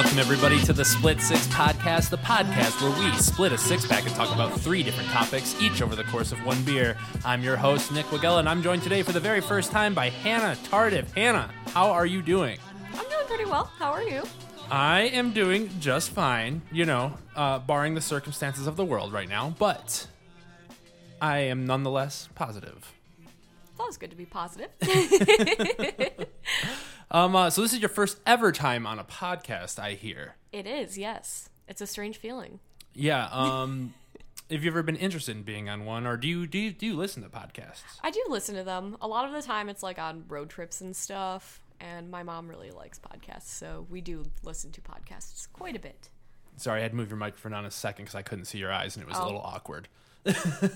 Welcome, everybody, to the Split Six Podcast, the podcast where we split a six pack and talk about three different topics, each over the course of one beer. I'm your host, Nick Wagella, and I'm joined today for the very first time by Hannah Tardif. Hannah, how are you doing? I'm doing pretty well. How are you? I am doing just fine, you know, uh, barring the circumstances of the world right now, but I am nonetheless positive. It's always good to be positive. Um, uh, so this is your first ever time on a podcast, I hear. it is, yes. It's a strange feeling. Yeah. Um, have you ever been interested in being on one, or do you do you, do you listen to podcasts? I do listen to them. A lot of the time it's like on road trips and stuff. And my mom really likes podcasts, so we do listen to podcasts quite a bit. Sorry, I had to move your microphone on a second because I couldn't see your eyes and it was a Oh. little awkward.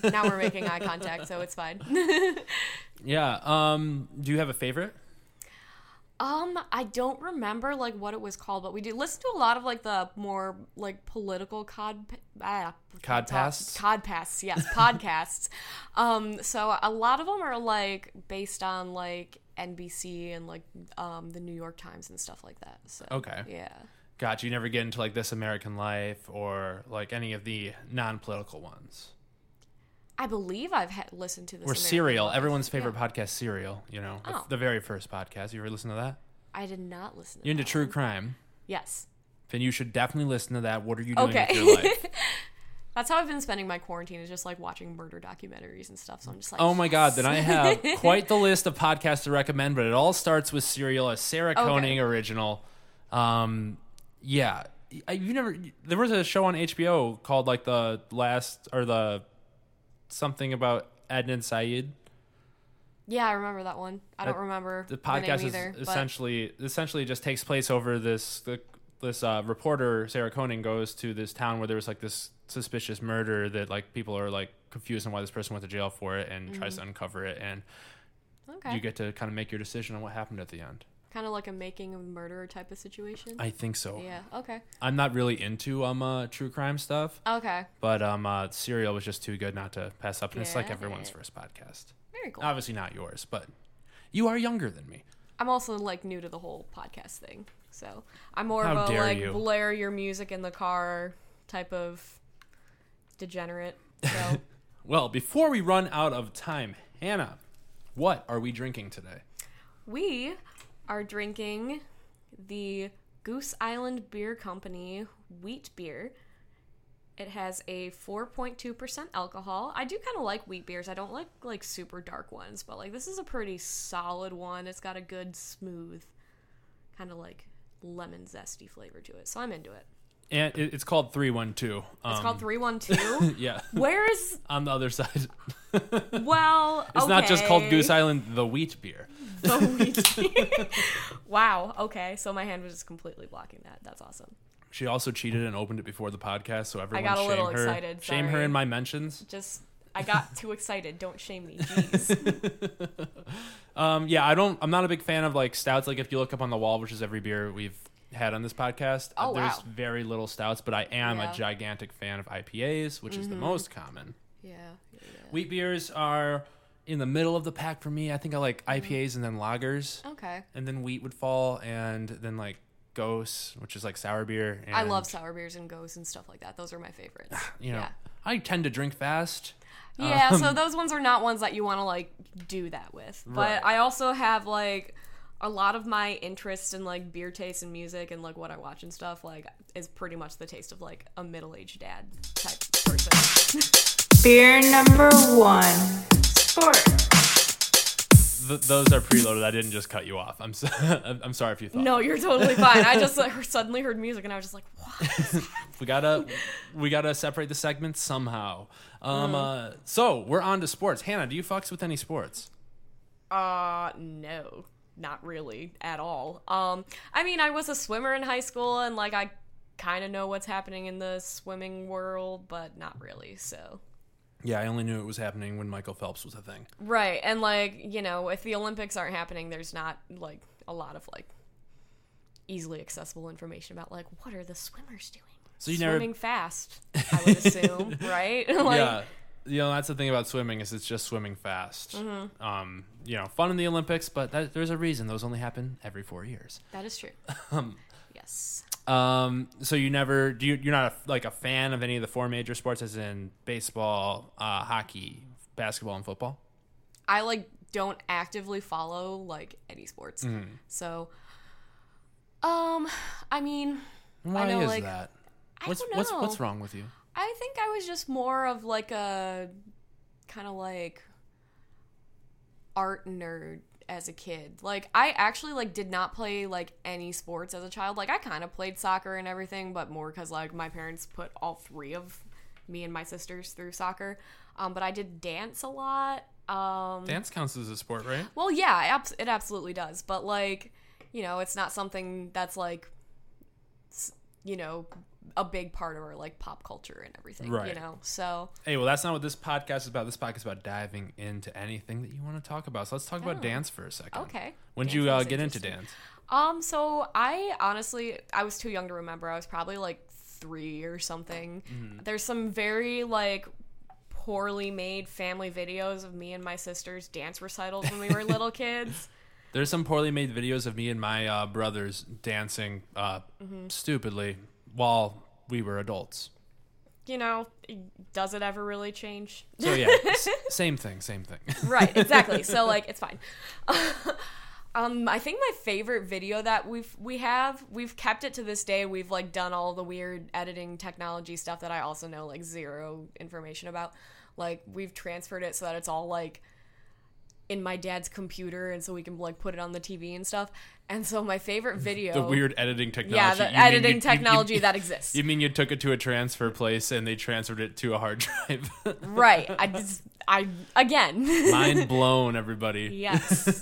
Now we're making eye contact, so it's fine. Yeah. Um, do you have a favorite? Um, I don't remember like what it was called, but we do listen to a lot of like the more like political cod ah, Codpasts? Codpasts, yes, podcasts. Um, so a lot of them are like based on like NBC and like um the New York Times and stuff like that. So Okay. yeah. Gotcha. You never get into like This American Life or like any of the non-political ones. I believe I've ha- listened to this. Or Serial, everyone's favorite Yeah. podcast, Serial. You know, the, Oh. the very first podcast. You ever listen to that? I did not listen. to that. You're into true one. crime. Yes. Then you should definitely listen to that. What are you doing Okay. with your life? That's how I've been spending my quarantine is just like watching murder documentaries and stuff. So I'm just like, Oh my god, then I have quite the list of podcasts to recommend, but it all starts with Serial, a Sarah Okay. Koenig original. Um, yeah, I- you never. There was a show on HBO called like the last or the something about Adnan Syed. Yeah, I remember that one. I don't That- remember The the podcast is either. but- essentially essentially just takes place over this the, this uh, reporter Sarah Koenig goes to this town where there was like this suspicious murder that like people are like confused on why this person went to jail for it and tries to uncover it and okay. you get to kind of make your decision on what happened at the end. Kind of like a making of a murderer type of situation. I think so. yeah. Okay. I'm not really into um uh, true crime stuff, Okay. but um uh, Serial was just too good not to pass up, and it's like Yeah. everyone's first podcast. Very cool. Obviously not yours, but you are younger than me. I'm also like new to the whole podcast thing, so I'm more How of a dare like you. blare your music in the car type of degenerate. So Well, before we run out of time, Hannah, what are we drinking today? we are drinking the Goose Island Beer Company wheat beer. It has a 4.2% alcohol. I do kind of like wheat beers. I don't like like super dark ones, but like this is a pretty solid one. It's got a good smooth kind of like lemon zesty flavor to it. So I'm into it. And it, it's called 312. Um, It's called 312. Yeah, Where is on the other side. well, It's not just called okay. Goose Island, the wheat beer. The wheat beer. wow. Okay. So my hand was just completely blocking that. That's awesome. She also cheated and opened it before the podcast, so everyone I got a shame little her. excited, Shame her in my mentions. Just I got too excited. Don't shame me. Jeez. Um, yeah, I don't. I'm not a big fan of like stouts. Like if you look up on the wall, which is every beer we've had on this podcast, Oh, there's wow. very little stouts. But I am Yeah. Mm-hmm. a gigantic fan of IPAs, which is the most common. Yeah. yeah. Wheat beers are in the middle of the pack for me. I think I like Mm-hmm. IPAs and then lagers, Okay. and then wheat would fall, and then like goses, which is like sour beer. And, I love sour beers and goses and stuff like that. Those are my favorites. You know, Yeah. I tend to drink fast. Yeah, Um, so those ones are not ones that you want to like do that with. But Right. I also have like a lot of my interest in like beer taste and music and like what I watch and stuff like is pretty much the taste of like a middle-aged dad type person. Beer number one. Sport. Th- those are preloaded. I didn't just cut you off. I'm so- I'm sorry if you thought. no, you're totally fine. I just like, suddenly heard music and I was just like, what? we gotta we gotta separate the segments somehow. Um, uh, so we're on to sports. Hannah, do you fucks with any sports? Uh, no, not really at all. Um, I mean, I was a swimmer in high school, and like I kind of know what's happening in the swimming world, but not really. So Yeah, I only knew it was happening when Michael Phelps was a thing. right, and like you know, if the Olympics aren't happening, there's not like a lot of like easily accessible information about like what are the swimmers doing. So you never- swimming fast, I would assume, right? like, yeah, you know that's the thing about swimming is it's just swimming fast. Mm-hmm. Um, you know, fun in the Olympics, but that, there's a reason those only happen every four years. that is true. Um, yes. Um, so you never do you, you're not a, like a fan of any of the four major sports, as in baseball, uh, hockey, basketball, and football. I like don't actively follow like any sports. Mm-hmm. So um I mean Why know, is like, that? I What's what's what's wrong with you? I think I was just more of like a kind of like art nerd as a kid. Like I actually like did not play like any sports as a child. Like I kind of played soccer and everything, but more cuz like my parents put all three of me and my sisters through soccer. Um but I did dance a lot. Um Dance counts as a sport, right? well, yeah, it, abs- it absolutely does. But like, you know, it's not something that's like, you know, a big part of our like pop culture and everything. You know, so Hey, well, that's not what this podcast is about. This podcast is about diving into anything that you want to talk about. So let's talk about Oh. dance for a second. okay. When did you uh, get into dance? Um, so I honestly, I was too young to remember. I was probably like three or something. Mm-hmm. There's some very like poorly made family videos of me and my sister's dance recitals when we were little kids. There's some poorly made videos of me and my uh, brothers dancing uh, Mm-hmm. stupidly while we were adults. You know, does it ever really change? So yeah, s- same thing, same thing. right exactly so like it's fine um i think my favorite video that we've we have we've kept it to this day we've like done all the weird editing technology stuff that i also know like zero information about like we've transferred it so that it's all like in my dad's computer and so we can like put it on the tv and stuff and so my favorite video the weird editing technology. yeah the You editing you- technology you- that exists You mean you took it to a transfer place and they transferred it to a hard drive? right i just i again Mind blown, everybody. Yes.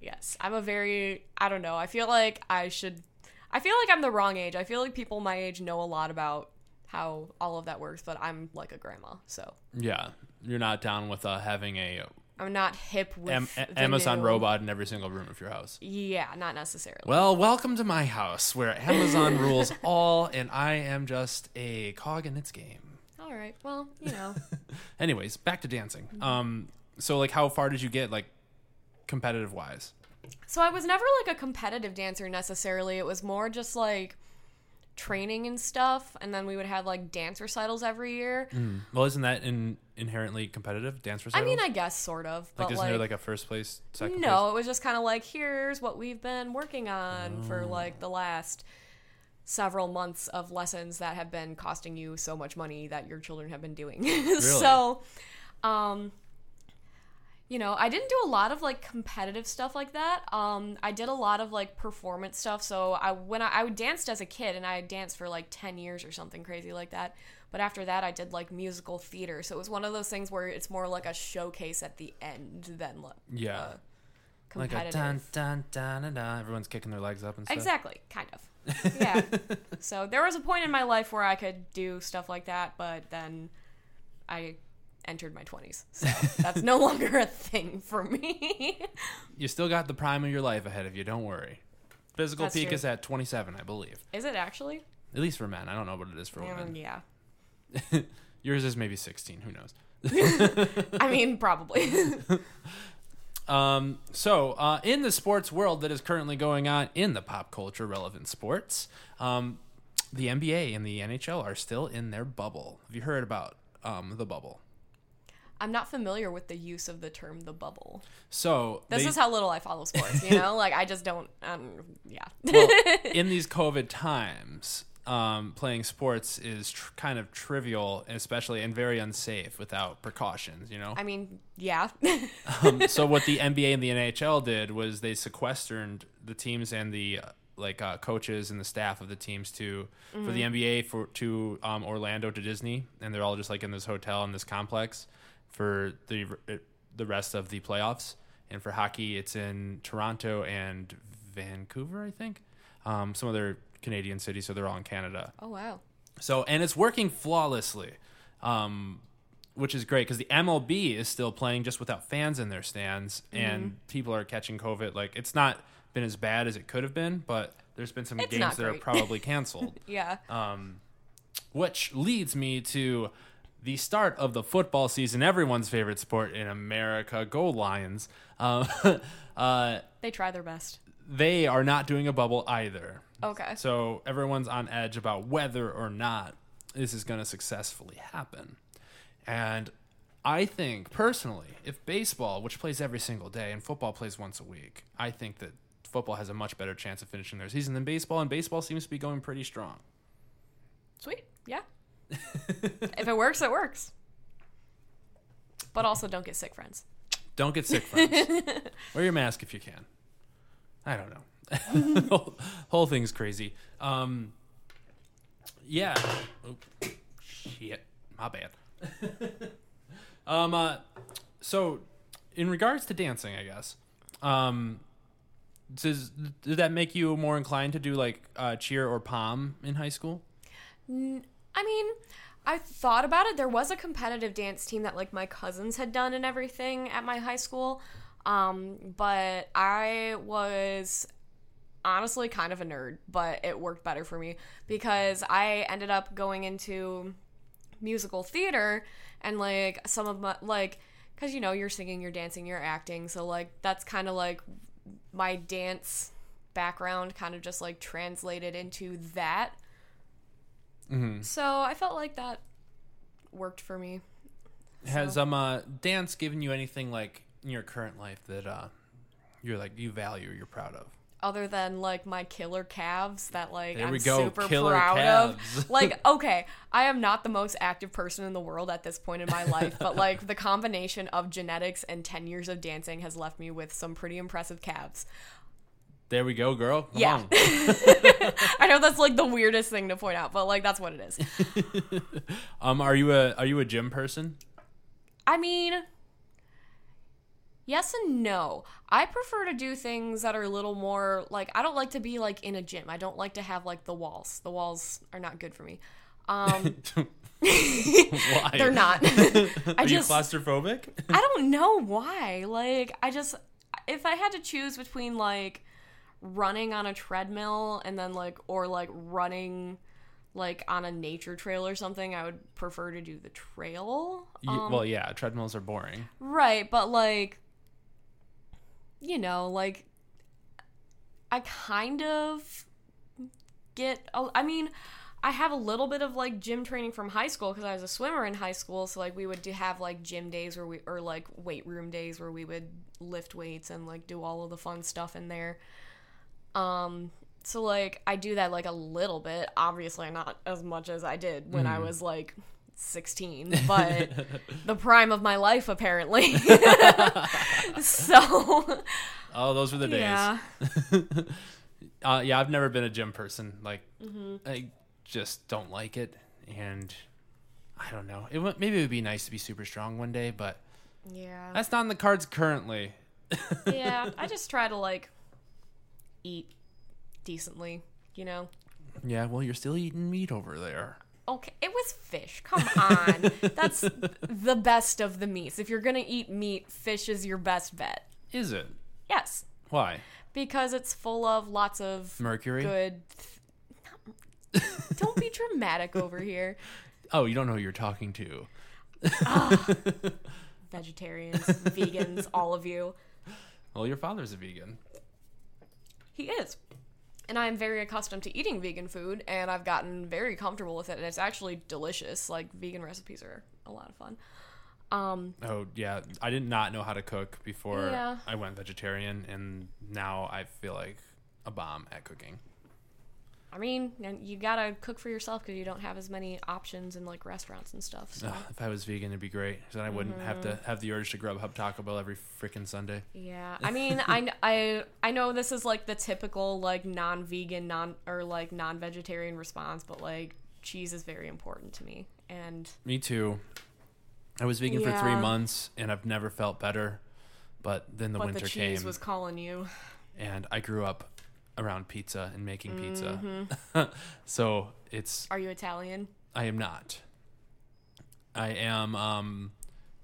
yes. I'm a very I don't know. I feel like I should I feel like I'm the wrong age. I feel like people my age know a lot about how all of that works, but I'm like a grandma. So, Yeah, you're not down with uh, having a I'm not hip with Am- Amazon new- robot in every single room of your house. Yeah, not necessarily. Well, welcome to my house where Amazon rules all and I am just a cog in its game. all right. Well, you know. Anyways, back to dancing. Mm-hmm. Um, so like, how far did you get, like, competitive wise? so I was never like a competitive dancer necessarily. It was more just like training and stuff, and then we would have like dance recitals every year. Well, isn't that in, inherently competitive dance recitals? I mean, I guess sort of, like, but isn't like, there like a first place, second No, it was just kind of like here's what we've been working on Oh. for like the last several months of lessons that have been costing you so much money that your children have been doing. so, um you know, I didn't do a lot of like competitive stuff like that. Um I did a lot of like performance stuff. So, I when I, I danced as a kid and I danced for like 10 years or something crazy like that. But after that, I did like musical theater. So it was one of those things where it's more like a showcase at the end than like Yeah. uh, Like a dun dun dun dun dun. Everyone's kicking their legs up and stuff. Exactly, kind of. Yeah. so there was a point in my life where I could do stuff like that, but then I entered my 20s. So that's no longer a thing for me. You still got the prime of your life ahead of you. Don't worry. Physical That's peak true. is at 27, I believe. Is it actually? At least for men. I don't know what it is for Um, women. yeah. Yours is maybe 16. Who knows? I mean, probably. Um, so, uh, in the sports world that is currently going on in the pop culture relevant sports, um, the NBA and the NHL are still in their bubble. Have you heard about um, the bubble? I'm not familiar with the use of the term the bubble. So, This they- is how little I follow sports, you know? like, I just don't, um, yeah. well, in these COVID times, um, playing sports is tr- kind of trivial, especially and very unsafe without precautions. You know. I mean, yeah. um, so what the NBA and the NHL did was they sequestered the teams and the uh, like uh, coaches and the staff of the teams to for the NBA for to um, Orlando to Disney, and they're all just like in this hotel in this complex for the the rest of the playoffs. And for hockey, it's in Toronto and Vancouver, I think. Um, some other Canadian cities, so they're all in Canada. oh, wow. So and it's working flawlessly, um, which is great because the MLB is still playing just without fans in their stands, Mm-hmm. and people are catching COVID. Like it's not been as bad as it could have been, but there's been some It's games that are probably canceled. Yeah. Um, which leads me to the start of the football season, everyone's favorite sport in America. Go Lions! Uh, uh, they try their best. they are not doing a bubble either. Okay. So everyone's on edge about whether or not this is going to successfully happen. And I think personally, if baseball, which plays every single day, and football plays once a week, I think that football has a much better chance of finishing their season than baseball, and baseball seems to be going pretty strong. Sweet. Yeah. If it works, it works. But also, don't get sick, friends. Don't get sick, friends. Wear your mask if you can. I don't know. whole, whole thing's crazy. Um, yeah. Oop. Shit. My bad. um. Uh, so, in regards to dancing, I guess. Um, does did that make you more inclined to do like uh, cheer or pom in high school? I mean, I thought about it. There was a competitive dance team that like my cousins had done and everything at my high school. Um, but I was honestly kind of a nerd, but it worked better for me because I ended up going into musical theater and like some of my like cuz you know, you're singing, you're dancing, you're acting, so like that's kind of like my dance background kind of just like translated into that. So I felt like that worked for me. Has um uh, dance given you anything like in your current life that uh you're like you value, you're proud of? Other than like my killer calves that like There I'm we go, super killer proud calves. of. Like, okay, I am not the most active person in the world at this point in my life, but like the combination of genetics and 10 years of dancing has left me with some pretty impressive calves. There we go, girl. Come Yeah. I know that's like the weirdest thing to point out, but like that's what it is. Um, are you a are you a gym person? I mean, yes and no. I prefer to do things that are a little more like I don't like to be like in a gym. I don't like to have like the walls. The walls are not good for me. Um, Why? they're not. Are I you just claustrophobic? I don't know why. Like I just if I had to choose between like running on a treadmill and then like or like running like on a nature trail or something, I would prefer to do the trail. Um, well, yeah, treadmills are boring. Right, but like you know, like I kind of get I mean, I have a little bit of like gym training from high school because I was a swimmer in high school, so like we would do have like gym days where we or like weight room days where we would lift weights and like do all of the fun stuff in there. Um so like I do that like a little bit, obviously not as much as I did when I was like 16, but the prime of my life apparently. so Oh, those were the days. yeah. Uh, yeah, I've never been a gym person. Like, Mm-hmm. I just don't like it, and I don't know. It would, maybe it would be nice to be super strong one day, but Yeah. that's not in the cards currently. yeah, I just try to like eat decently, you know. Yeah, well, you're still eating meat over there. Okay, it was fish. Come on. That's the best of the meats. If you're going to eat meat, fish is your best bet. Is it? Yes, Why? because it's full of lots of Mercury? good Don't be dramatic over here. Oh, you don't know who you're talking to. Vegetarians, vegans, all of you. Well, your father's a vegan. He is. And I am very accustomed to eating vegan food, and I've gotten very comfortable with it, and it's actually delicious. Like, vegan recipes are a lot of fun. Um, Oh yeah, I did not know how to cook before Yeah. I went vegetarian, and now I feel like a bomb at cooking. I mean, and you gotta cook for yourself because you don't have as many options in like restaurants and stuff. So if I was vegan, it'd be great. Then I wouldn't have to Mm-hmm. have the urge to Grubhub Taco Bell every freaking Sunday. yeah, I mean, I, I I know this is like the typical like non-vegan, non or like non-vegetarian response, but like cheese is very important to me, and Me too. I was vegan for three months, and I've never felt better. But then the but winter the cheese came, was calling you. and I grew up around pizza and making pizza. Mm-hmm. so it's Are you Italian? I am not. I am um,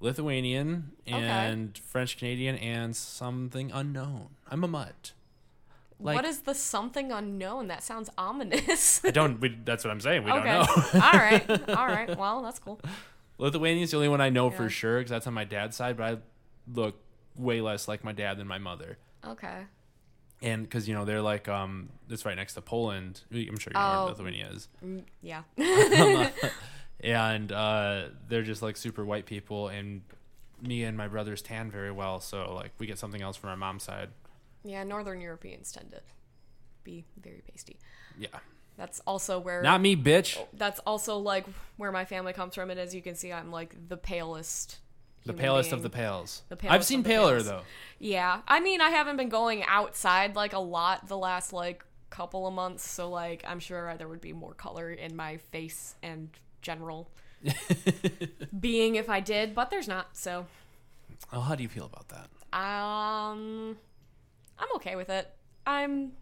Lithuanian and French Canadian and something unknown. I'm a mutt. Like what is the something unknown? That sounds ominous. I don't. We, that's what I'm saying. We okay. don't know. all right. All right. Well, that's cool. Lithuanian's the only one I know for sure because that's on my dad's side. But I look way less like my dad than my mother. Okay. And because you know they're like um it's right next to Poland. I'm sure you know Oh. where Lithuania is. Yeah. and uh, they're just like super white people and me and my brothers tan very well so like we get something else from our mom's side yeah, Northern Europeans tend to be very pasty. yeah That's also where not me bitch that's also like where my family comes from and as you can see I'm like the palest the palest being. of the pales The i've seen paler pales. though Yeah. I mean, I haven't been going outside like a lot the last like couple of months, so like I'm sure there would be more color in my face and general being if I did, but there's not. So, oh how do you feel about that um I'm okay with it. I'm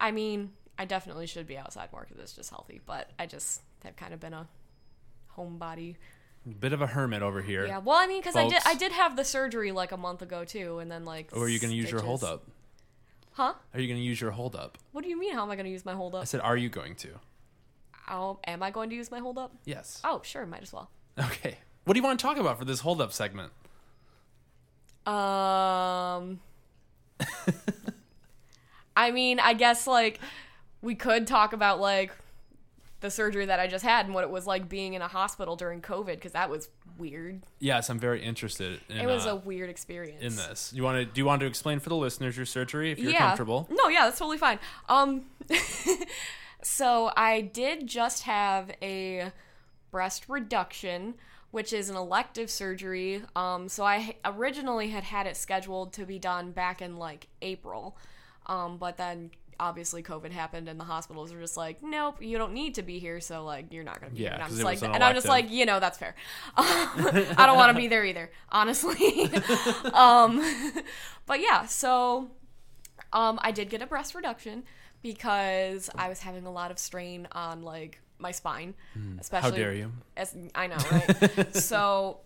I mean, I definitely should be outside more cuz it's just healthy, but I just have kind of been a homebody. Bit of a hermit over here Yeah. Well, I mean, cuz I did I did have the surgery like a month ago too, and then like or are you gonna use your stitches. hold up Huh? are you gonna use your hold up What do you mean? How am I going to use my hold i said are you going to Oh, am I going to use my hold up? yes Oh, sure, might as well. okay what do you want to talk about for this hold up segment Um, I mean, I guess like we could talk about like the surgery that I just had and what it was like being in a hospital during COVID because that was weird. yes i'm very interested in, it was uh, a weird experience. in this you want to do you want to explain for the listeners your surgery if you're yeah. comfortable No, yeah, that's totally fine. Um, so I did just have a breast reduction, which is an elective surgery. Um, so I originally had had it scheduled to be done back in like April, um, but then obviously COVID happened and the hospitals were just like, nope, you don't need to be here, so like you're not gonna be Yeah, here. And I'm just like, an and I'm just like, you know, that's fair. I don't want to be there either, honestly. um, but yeah, so um, I did get a breast reduction because I was having a lot of strain on like my spine, especially. Hmm. how dare you As, I know, right? so,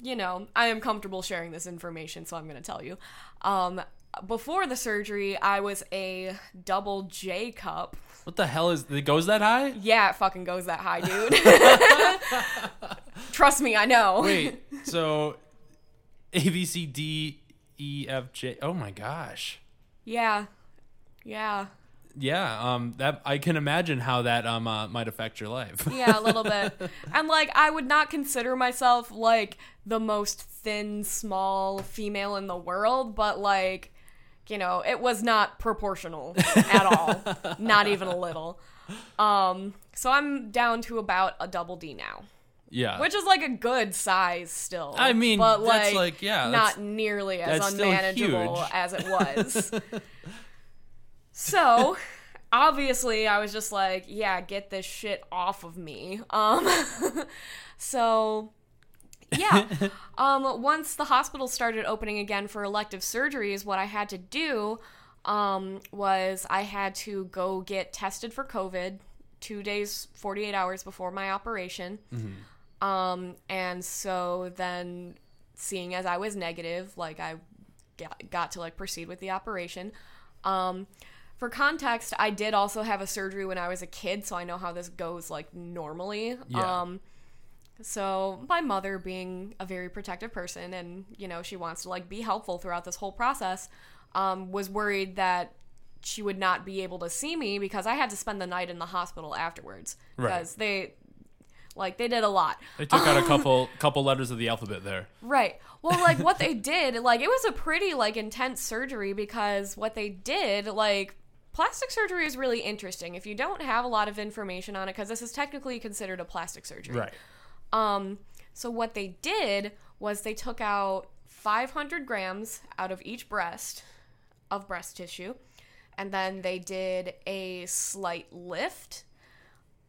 you know, I am comfortable sharing this information, so I'm going to tell you. Um, before the surgery, I was a double J cup. what the hell is it goes that high Yeah, it fucking goes that high, dude. Trust me, I know. Wait, so A B C D E F J. Oh my gosh. Yeah. Yeah. Yeah, um, that I can imagine how that um uh, might affect your life. Yeah, a little bit. And like I would not consider myself like the most thin, small female in the world, but like you know, it was not proportional at all. not even a little. Um so I'm down to about a double D now, yeah, which is like a good size still. I mean, but that's like, like- yeah, not nearly as unmanageable as it was. so, obviously, I was just like, yeah, get this shit off of me. Um, so yeah. um, once the hospital started opening again for elective surgeries, what I had to do um, was I had to go get tested for COVID two days, 48 hours before my operation. Um, and so then, seeing as I was negative, like I got, got to like proceed with the operation. Um, for context, I did also have a surgery when I was a kid, so I know how this goes like normally. Yeah. So my mother being a very protective person and you know she wants to like be helpful throughout this whole process um, was worried that she would not be able to see me because I had to spend the night in the hospital afterwards Right. because they like they did a lot. they took out a couple couple letters of the alphabet there. Right. Well, like what they did, like it was a pretty like intense surgery because what they did, like plastic surgery is really interesting. If you don't have a lot of information on it cuz this is technically considered a plastic surgery. Right. Um so what they did was they took out 500 grams out of each breast of breast tissue and then they did a slight lift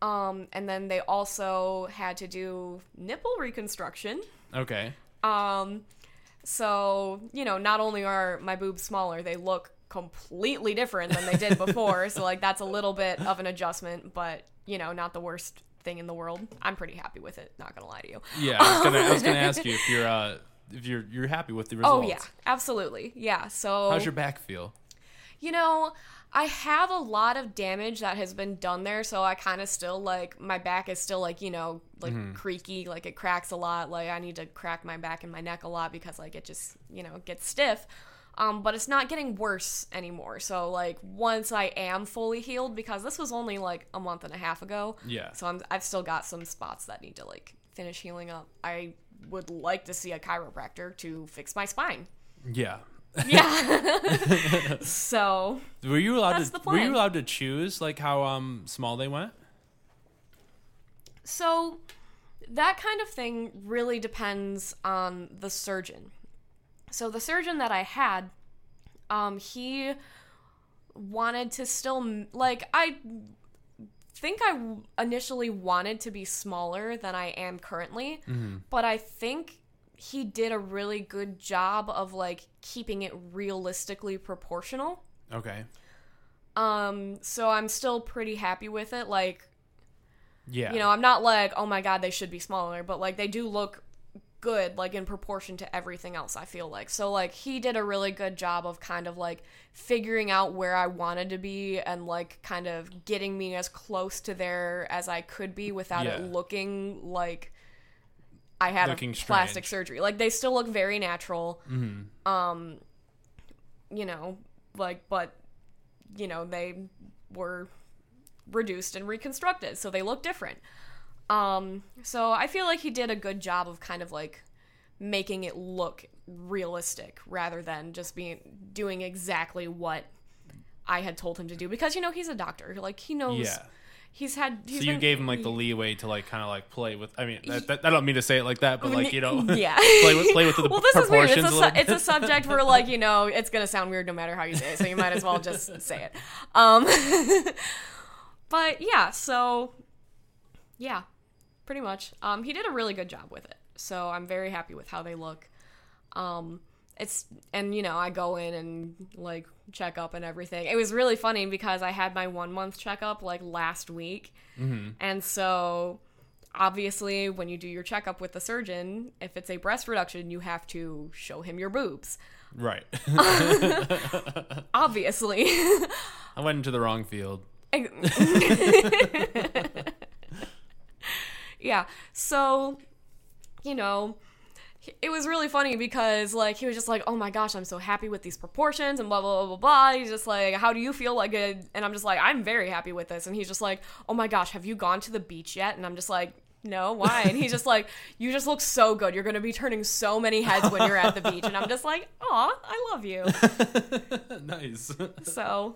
um and then they also had to do nipple reconstruction Okay. um, so you know, not only are my boobs smaller, they look completely different than they did before. so like that's a little bit of an adjustment, but you know, not the worst thing in the world. I'm pretty happy with it. Not gonna lie to you. Yeah, I was gonna I was gonna ask you if you're uh if you're you're happy with the results. Oh yeah, absolutely. Yeah. So How's your back feel? you know, I have a lot of damage that has been done there, so I kind of still like my back is still like you know like creaky, like it cracks a lot. Like I need to crack my back and my neck a lot because like it just you know gets stiff. Um, but it's not getting worse anymore. So like once I am fully healed, because this was only like a month and a half ago. Yeah. So I'm, I've still got some spots that need to like finish healing up. I would like to see a chiropractor to fix my spine. Yeah. Yeah. so Were you allowed That's to were you allowed to choose like how um small they went? So that kind of thing really depends on the surgeon. So the surgeon that I had, um, he wanted to still like I think I initially wanted to be smaller than I am currently, but I think he did a really good job of like keeping it realistically proportional. Okay. Um, so I'm still pretty happy with it. Like Yeah. you know, I'm not like, oh my god, they should be smaller, but like they do look good, like in proportion to everything else, I feel like. So, like, he did a really good job of kind of like figuring out where I wanted to be and like kind of getting me as close to there as I could be without Yeah. it looking like I had Looking a plastic strange. surgery. Like, they still look very natural. Um, you know, like, but, you know, they were reduced and reconstructed, so they look different. Um, so I feel like he did a good job of kind of like making it look realistic rather than just being doing exactly what I had told him to do because you know he's a doctor. Like he knows Yeah. he's had he's So you been- gave him like the leeway to like kind of like play with. I mean, that, that, I don't mean to say it like that, but like you know, yeah. play with play with the well, this is weird. It's a, a su- it's a subject where, like, you know, it's gonna sound weird no matter how you say it, so you might as well just say it. Um, but yeah, so yeah, pretty much. Um, he did a really good job with it, so I'm very happy with how they look. Um, it's and you know I go in and like check up and everything. It was really funny because I had my one month checkup like last week, and so obviously when you do your checkup with the surgeon, if it's a breast reduction, you have to show him your boobs. right. Obviously. I went into the wrong field. yeah. So, you know, it was really funny because like he was just like, "Oh my gosh, I'm so happy with these proportions and blah blah blah blah blah." He's just like, "How do you feel like it?" And I'm just like, "I'm very happy with this." And he's just like, "Oh my gosh, have you gone to the beach yet?" And I'm just like, "No, why?" And he's just like, "You just look so good. You're gonna be turning so many heads when you're at the beach." And I'm just like, "Aw, I love you." nice. So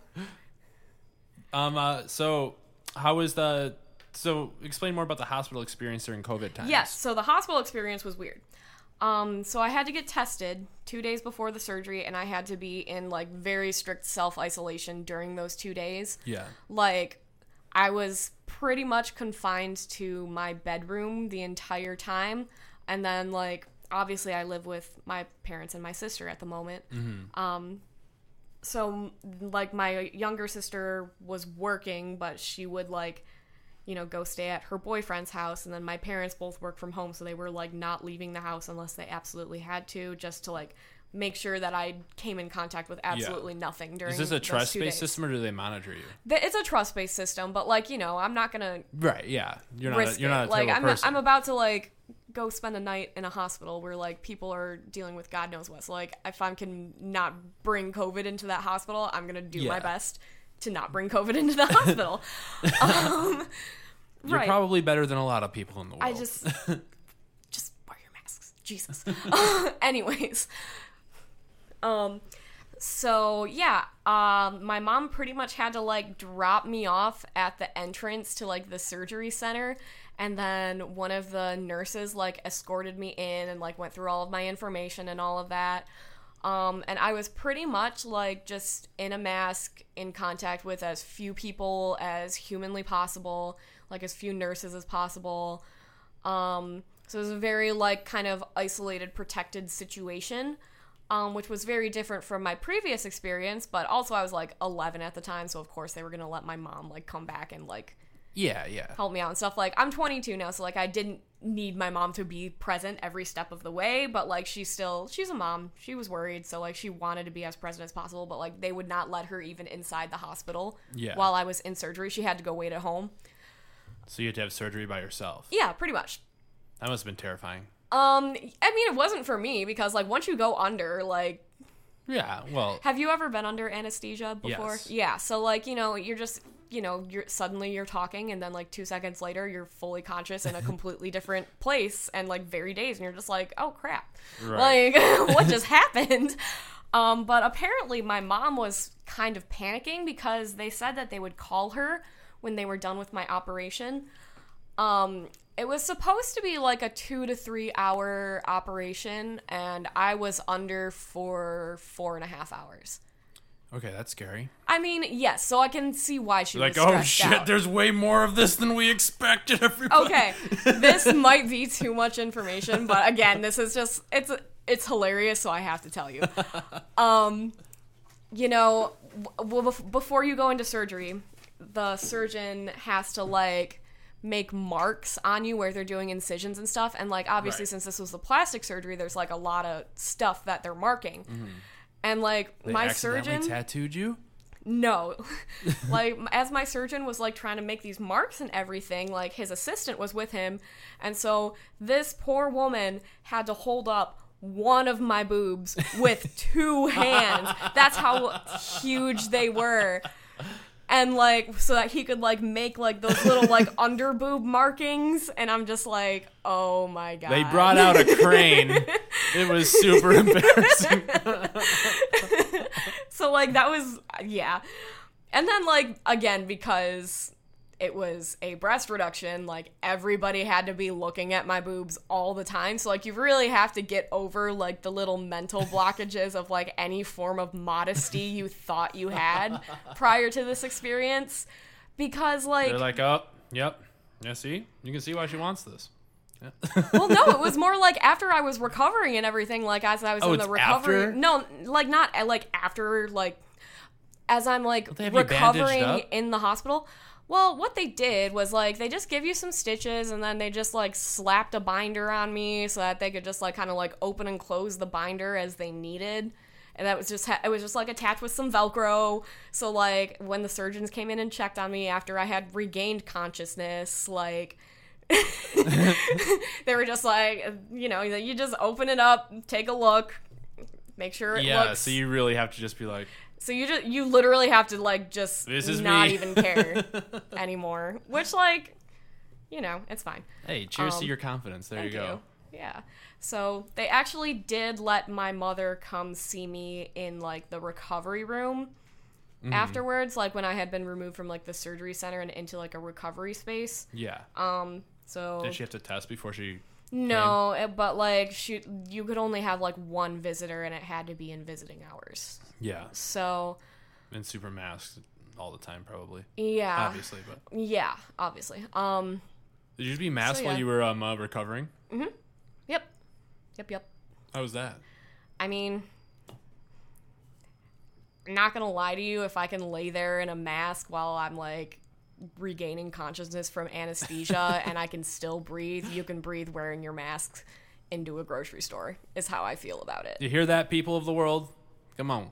um. Uh. So, how was the? So, explain more about the hospital experience during COVID times. Yes, so the hospital experience was weird. Um, so I had to get tested two days before the surgery, and I had to be in like very strict self isolation during those two days. Yeah. Like, I was pretty much confined to my bedroom the entire time, and then like obviously I live with my parents and my sister at the moment. Um, so like my younger sister was working, but she would like you know, go stay at her boyfriend's house. And then my parents both work from home, so they were like not leaving the house unless they absolutely had to, just to like make sure that I came in contact with absolutely nothing during. Is this a trust based system or do they monitor you? It's a trust based system, but like you know, I'm not gonna Right. Yeah. You're not. A, you're not. Like I'm. I'm about to like go spend a night in a hospital where like people are dealing with God knows what. So like if I can not bring COVID into that hospital, I'm gonna do my Yeah. best to not bring COVID into the hospital. um, You're right. probably better than a lot of people in the world. I just just wear your masks. Jesus. Anyways. Um so yeah, um my mom pretty much had to like drop me off at the entrance to like the surgery center and then one of the nurses like escorted me in and like went through all of my information and all of that. Um, and I was pretty much like just in a mask in contact with as few people as humanly possible, like as few nurses as possible. Um, so it was a very like kind of isolated, protected situation, um, which was very different from my previous experience. But also, I was like 11 at the time, so of course they were gonna let my mom like come back and like yeah. Yeah. help me out and stuff. Like I'm 22 now, so like I didn't need my mom to be present every step of the way, but like she's still she's a mom. She was worried, so like she wanted to be as present as possible, but like they would not let her even inside the hospital Yeah. while I was in surgery. She had to go wait at home. So you had to have surgery by yourself. Yeah, pretty much. That must have been terrifying. Um, I mean, it wasn't for me because like once you go under, like Yeah, well, Have you ever been under anesthesia before? Yes. Yeah. So like, you know, you're just you know, you're suddenly you're talking and then like 2 seconds later you're fully conscious in a completely different place and like very days and you're just like, "Oh crap." Right. Like what just happened? Um but apparently my mom was kind of panicking because they said that they would call her when they were done with my operation. Um, it was supposed to be like a two to three hour operation, and I was under for four and a half hours. Okay, that's scary. I mean, yes, so I can see why she Like, was oh shit, out. there's way more of this than we expected. Everybody. Okay, this might be too much information, but again, this is just it's it's hilarious, so I have to tell you. Um, you know, before you go into surgery, the surgeon has to like make marks on you where they're doing incisions and stuff, and like obviously Right. since this was the plastic surgery, there's like a lot of stuff that they're marking. And like They my surgeon, tattooed you. no. like as my surgeon was like trying to make these marks and everything, like his assistant was with him. And so this poor woman had to hold up one of my boobs with two hands. That's how huge they were. And like so that he could like make like those little like under boob markings and I'm just like, "Oh my god." They brought out a crane. it was super embarrassing. so like that was yeah and then like again because it was a breast reduction like everybody had to be looking at my boobs all the time. So like you really have to get over like the little mental blockages of like any form of modesty you thought you had prior to this experience. Because like They're like, oh, yep. Yeah, see, you can see why she wants this. well no it was more like after i was recovering and everything like as i was Oh, in the recovery after? no like not like after like as i'm like they have you bandaged recovering in the hospital well what they did was like they just give you some stitches and then they just like slapped a binder on me so that they could just like kind of like open and close the binder as they needed and that was just ha- it was just like attached with some velcro so like when the surgeons came in and checked on me after i had regained consciousness like they were just like, you know, you just open it up, take a look, make sure it Yeah, looks. so you really have to just be like, so you just you literally have to like just This is not me. even care anymore. Which like, you know, it's fine. hey, cheers to Um, your confidence. There you go. Yeah. So they actually did let my mother come see me in like the recovery room Mm-hmm. afterwards, like when I had been removed from like the surgery center and into like a recovery space. Yeah. Um. So Did she have to test before she? No, it, but like she, you could only have like one visitor, and it had to be in visiting hours. Yeah, So and super masked all the time, probably. yeah, Obviously, but yeah, obviously. Um, did you just be masked while yeah. you were um, uh, recovering? Mm-hmm. Yep, yep, yep. How was that? I mean, I'm not gonna lie to you. If I can lay there in a mask while I'm like regaining consciousness from anesthesia and I can still breathe, you can breathe wearing your mask into a grocery store. Is how I feel about it. You hear that, people of the world? Come on,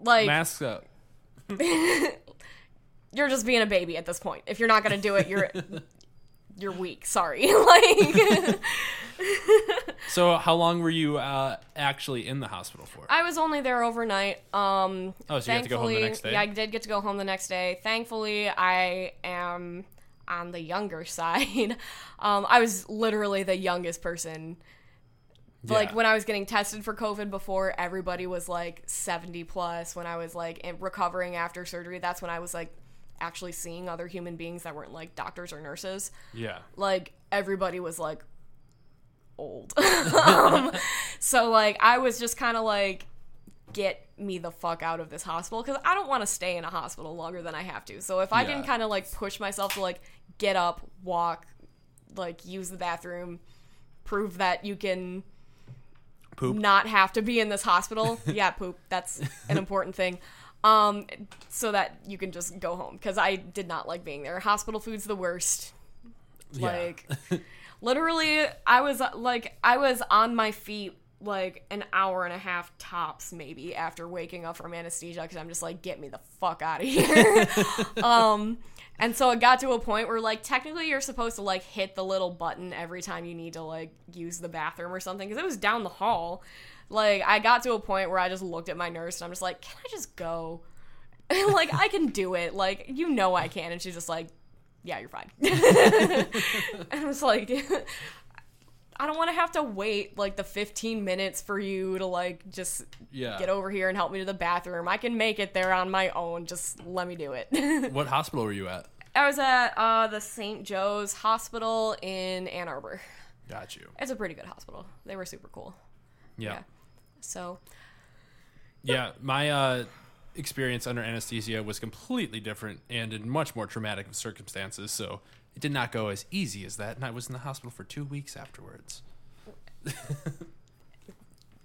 Like masks up. you're just being a baby at this point. If you're not gonna do it, you're you're weak. Sorry. like So, how long were you uh, actually in the hospital for? I was only there overnight. Um Oh, so you had to go home the next day? Yeah, I did get to go home the next day. Thankfully, I am on the younger side. Um I was literally the youngest person like when I was getting tested for COVID before, everybody was like 70 plus. When I was like recovering after surgery, that's when I was like actually seeing other human beings that weren't like doctors or nurses. yeah. Like everybody was like old. um, so like I was just kind of like get me the fuck out of this hospital because I don't want to stay in a hospital longer than I have to. So if I can kind of like push myself to like get up, walk, like use the bathroom, prove that you can Poop. not have to be in this hospital. yeah, poop. That's an important thing. Um, so that you can just go home because I did not like being there. Hospital food's the worst. Yeah. Literally, I was like, I was on my feet like an hour and a half tops, maybe after waking up from anesthesia because I'm just like, get me the fuck out of here. um, And so it got to a point where like technically you're supposed to like hit the little button every time you need to like use the bathroom or something because it was down the hall. Like I got to a point where I just looked at my nurse and I'm just like, "Can I just go?" like I can do it. Like you know I can and she's just like, "Yeah, you're fine." and I was like I don't want to have to wait like the 15 minutes for you to like just Yeah. get over here and help me to the bathroom. I can make it there on my own. Just let me do it. What hospital were you at? I was at uh, the St. Joe's Hospital in Ann Arbor. Got you. It's a pretty good hospital. They were super cool. Yeah. Yeah. So, Yeah, my uh, experience under anesthesia was completely different and in much more traumatic circumstances. So it did not go as easy as that, and I was in the hospital for two weeks afterwards.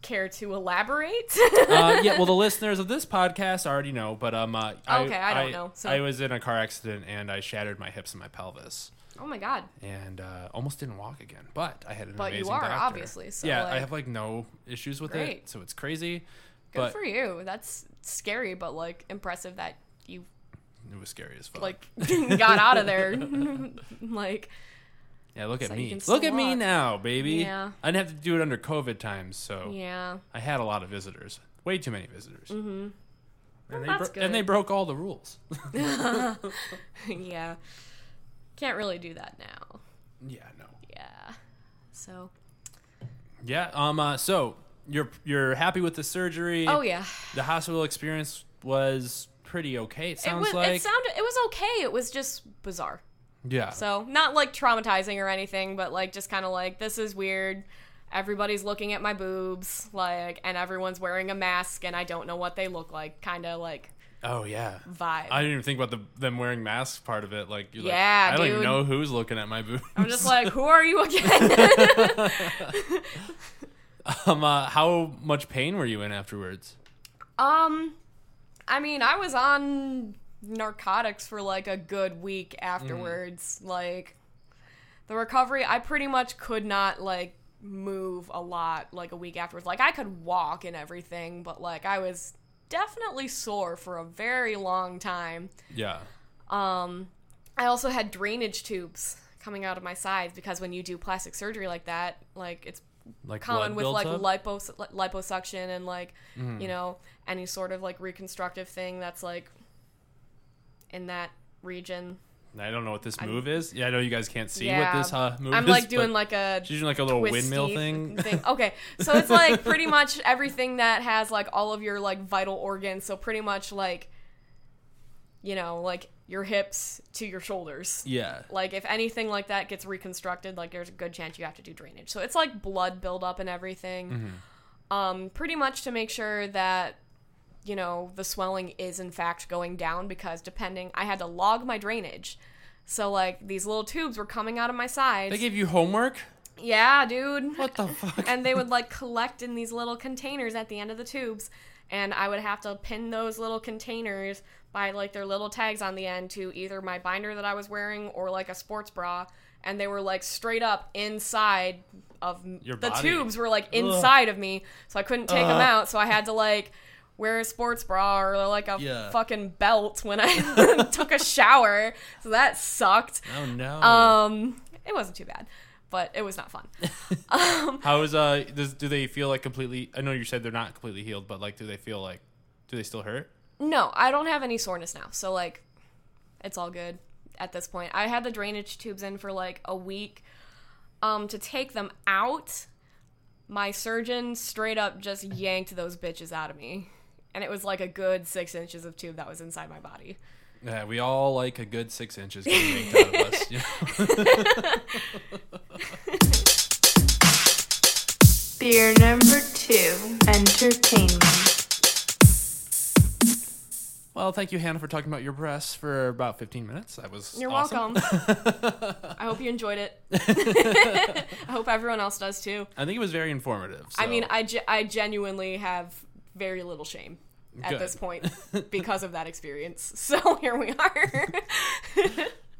care to elaborate? uh, yeah, well, the listeners of this podcast already know, but um, uh, Okay, I don't know, so- I was in a car accident and I shattered my hips and my pelvis, oh my god. and uh, almost didn't walk again. But I had an But you amazing are, doctor. obviously, so, yeah, I have like no issues with it, so it's crazy. Good but for you. That's scary, but like impressive that you it was scary as fuck. like got out of there. like, yeah, look at so me. Look at me now, baby. Yeah. I didn't have to do it under COVID times, so yeah. I had a lot of visitors. Way too many visitors. Mm-hmm. And, Well, they that's bro- and they broke all the rules. yeah. Can't really do that now. yeah, no. Yeah. So, Yeah. Um. Uh, so you're you're happy with the surgery? oh yeah. The hospital experience was pretty okay. It It sounds was like. it sounded it was okay. It was just bizarre. yeah. So, not like traumatizing or anything, but like just kind of like this is weird. Everybody's looking at my boobs like and everyone's wearing a mask and I don't know what they look like. Kind of like oh yeah. vibe. I didn't even think about the them wearing masks part of it. Like, you're like, Yeah, I don't even know who's looking at my boobs. I'm just like, who are you again? um. Uh, how much pain were you in afterwards? um, I mean, I was on narcotics for like a good week afterwards. Like, the recovery, I pretty much could not like move a lot like a week afterwards. Like, I could walk and everything, but like, I was definitely sore for a very long time. Yeah. Um, I also had drainage tubes coming out of my sides because when you do plastic surgery like that, like it's Like common with like up? lipos- liposuction and like you know any sort of like reconstructive thing that's like in that region. I don't know what this move is. Yeah, I know you guys can't see yeah, what this uh, move is. I'm like doing like a she's doing like a little windmill thing. thing. Okay, so it's like pretty much everything that has like all of your like vital organs. So pretty much like, you know, like your hips to your shoulders. yeah. Like if anything like that gets reconstructed, like there's a good chance you have to do drainage. So it's like blood buildup and everything. Um, pretty much to make sure that you know the swelling is in fact going down because depending, I had to log my drainage. So like these little tubes were coming out of my sides. They gave you homework. yeah, dude. What the fuck? and they would like collect in these little containers at the end of the tubes and i would have to pin those little containers by like their little tags on the end to either my binder that i was wearing or like a sports bra and they were like straight up inside of Your the body. tubes were like inside of me so i couldn't take them out so i had to like wear a sports bra or like a Yeah. fucking belt when i took a shower so that sucked oh no. um it wasn't too bad but it was not fun How is uh? Does, do they feel like completely? I know you said they're not completely healed, but like, do they feel like? Do they still hurt? No, I don't have any soreness now. So like it's all good at this point. I had the drainage tubes in for like a week. Um to take them out, my surgeon straight up just yanked those bitches out of me. And it was like a good six inches of tube that was inside my body. Yeah, we all like a good six inches getting yanked out of us. you know? Beer number two, entertainment. Well, thank you, Hannah, for talking about your breasts for about 15 minutes. That was You're awesome. welcome. I hope you enjoyed it. I hope everyone else does too. I think it was very informative. I mean, I, ge- I genuinely have very little shame at Good. this point because of that experience. So here we are.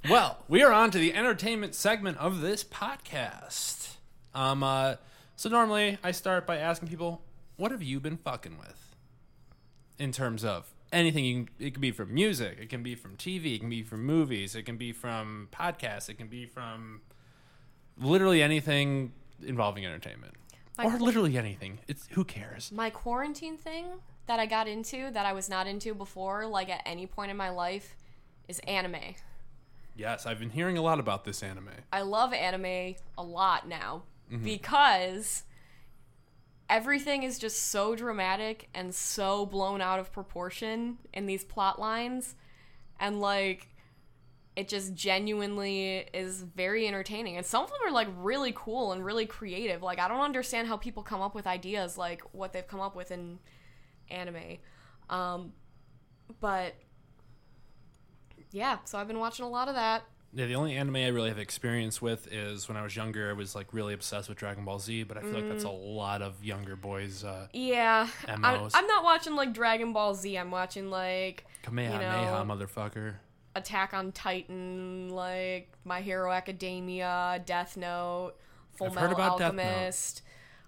Well, we are on to the entertainment segment of this podcast. Um, uh, so normally I start by asking people, what have you been fucking with? In terms of anything. You can, it can be from music, it can be from TV, it can be from movies, it can be from podcasts, it can be from literally anything involving entertainment, My or literally anything. It's who cares. My quarantine thing that I got into that I was not into before, like at any point in my life, is anime. Yes, I've been hearing a lot about this anime. I love anime a lot now Mm-hmm. because everything is just so dramatic and so blown out of proportion in these plot lines. And like it just genuinely is very entertaining. And some of them are like really cool and really creative. Like i don't understand how people come up with ideas like what they've come up with in anime. Um but yeah so i've been watching a lot of that Yeah, the only anime I really have experience with is when I was younger. I was like really obsessed with Dragon Ball Z, but I feel like that's a lot of younger boys. Uh, Yeah, I'm, I'm not watching like Dragon Ball Z. I'm watching like Kamehameha, You know, motherfucker. Attack on Titan, like My Hero Academia, Death Note, Full I've heard Metal about Death Note. Alchemist.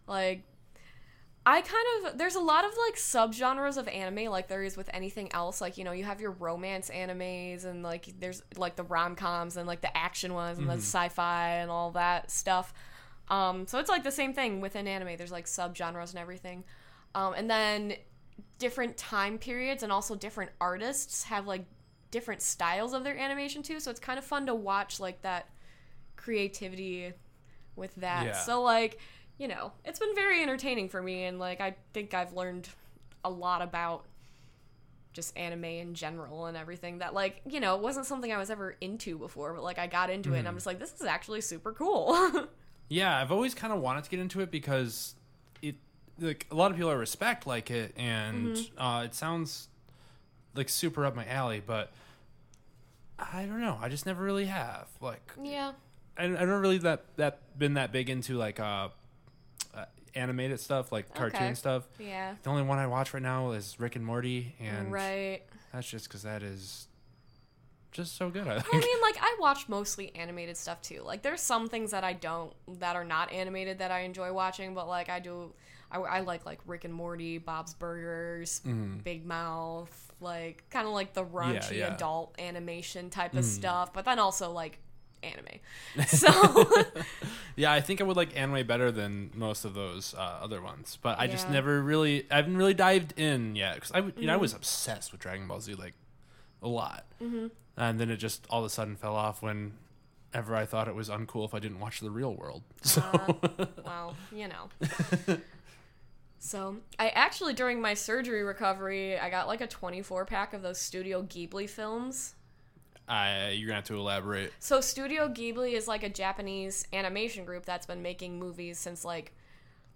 Like, I kind of there's a lot of like subgenres of anime, like there is with anything else. Like you know, you have your romance animes and like there's like the rom coms and like the action ones and the Mm-hmm. sci-fi and all that stuff. Um, so it's like the same thing within anime. There's like subgenres and everything, um, and then different time periods and also different artists have like different styles of their animation too. So it's kind of fun to watch like that creativity with that. Yeah. So like, you know, it's been very entertaining for me and like I think I've learned a lot about just anime in general and everything that like, you know, it wasn't something I was ever into before, but like I got into it and I'm just like this is actually super cool. Yeah, I've always kind of wanted to get into it because it like a lot of people I respect like it, and uh, it sounds like super up my alley. But I don't know. I just never really have. Like, yeah. I, I don't really that that been that big into like uh animated stuff, like cartoon Okay. stuff. Yeah. The only one I watch right now is Rick and Morty, and Right. that's just because that is just so good. I I mean, like I watch mostly animated stuff too. Like there's some things that I don't that are not animated that I enjoy watching, but like I do, I, I like like Rick and Morty, Bob's Burgers, mm. Big Mouth, like kind of like the raunchy yeah. adult animation type of mm. stuff. But then also like anime. So Yeah, I think I would like anime better than most of those uh, other ones, but I just Yeah. never really, I haven't really dived in yet because I, you know, I was obsessed with Dragon Ball Z like a lot, mm-hmm. and then it just all of a sudden fell off whenever I thought it was uncool if I didn't watch the real world. So well, you know. So I actually during my surgery recovery, I got like a 24 pack of those Studio Ghibli films. I, you're gonna have to elaborate. So Studio Ghibli is like a Japanese animation group that's been making movies since like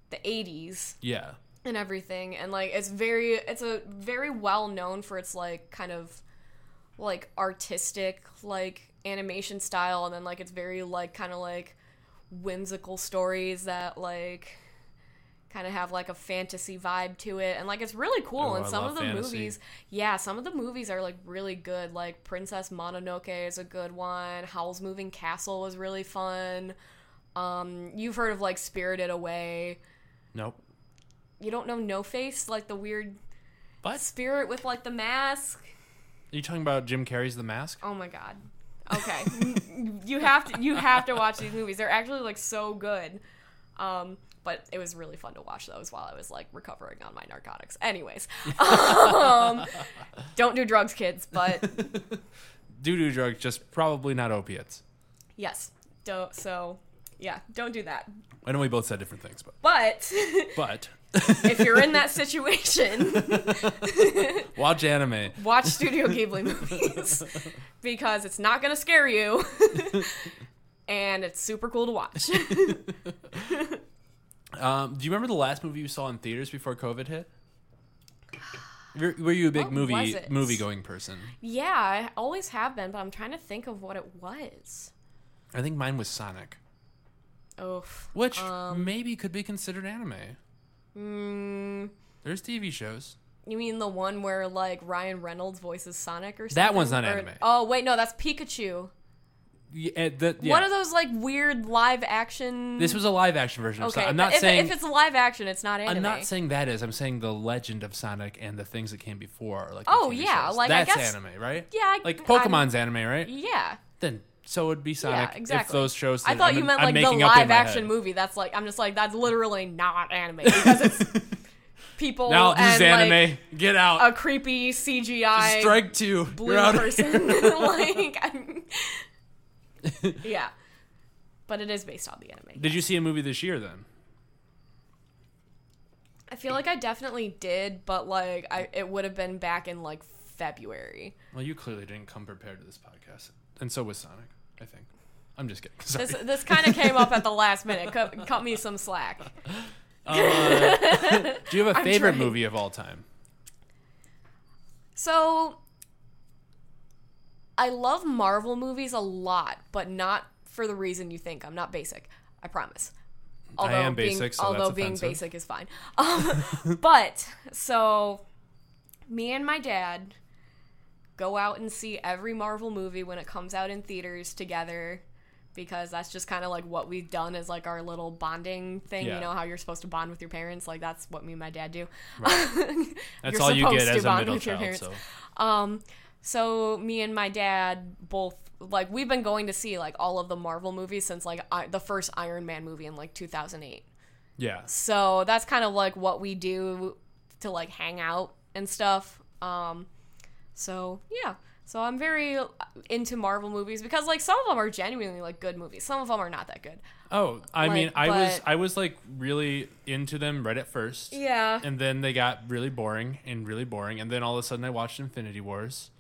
the 80s Yeah, and everything. And like it's very it's a very well known for its like kind of like artistic like animation style. And then like it's very like kind of like whimsical stories that like kind of have like a fantasy vibe to it and like it's really cool Oh, and I some of the fantasy. movies yeah some of the movies are like really good like princess mononoke is a good one howl's moving castle was really fun um you've heard of like spirited away nope. you don't know no face like the weird What? spirit with like the mask Are you talking about Jim Carrey's The Mask? oh my god okay you have to you have to watch these movies they're actually like so good um but it was really fun to watch those while I was like recovering on my narcotics. Anyways, um, don't do drugs, kids. But Do do drugs, just probably not opiates. yes, don't. So yeah, don't do that. I know we both said different things, but But but if you're in that situation, watch anime. watch Studio Ghibli movies because it's not gonna scare you, and it's super cool to watch. Um, do you remember the last movie you saw in theaters before COVID hit? Were, you a big What movie it? movie going person? yeah, I always have been, but I'm trying to think of what it was. I think mine was Sonic, Oof. which Um, maybe could be considered anime. Mm, There's TV shows. you mean the one where like Ryan Reynolds voices Sonic or something? That one's not Or- anime. Oh wait, no, that's Pikachu. Yeah, the, yeah. One of those like weird live action. This was a live action version of okay. Sonic. I'm not if, saying if it's live action, it's not anime. I'm not saying that is. I'm saying the legend of Sonic and the things that came before. Like Oh, yeah, shows. like, I that's guess- anime, right? Yeah, I- like I'm- Pokemon's anime, right? Yeah. Then so would be Sonic. Yeah, exactly. If those shows. I thought I'm- you meant I'm like the making up in live action head. movie. That's like I'm just like that's literally not anime because it's people Now this and is anime. like Get out. a creepy CGI Strike two. blue person. like, I'm- yeah, but it is based on the anime. Did you see a movie this year then? I feel like I definitely did, but like I it would have been back in like February. Well, you clearly didn't come prepared to this podcast, and so was Sonic. I think. I'm just kidding. Sorry. This this kind of came up at the last minute. Cut, cut me some slack. Uh, do you have a I'm favorite movie of all time? So I love Marvel movies a lot, but not for the reason you think. I'm not basic. I promise. Although am being, basic, so although that's being offensive. basic is fine. Um, but so me and my dad go out and see every Marvel movie when it comes out in theaters together because that's just kind of like what we've done as like our little bonding thing. Yeah. You know how you're supposed to bond with your parents? Like that's what me and my dad do. That's You're all you get as a middle child. So Um, so me and my dad both like we've been going to see like all of the Marvel movies since like I, the first Iron Man movie in like 2008. yeah, So that's kind of like what we do to like hang out and stuff. Um, so yeah. So I'm very into Marvel movies because like some of them are genuinely like good movies. Some of them are not that good. Oh, I mean, Like, I was I was like really into them right at first. Yeah. And then they got really boring and really boring, and then all of a sudden I watched Infinity Wars.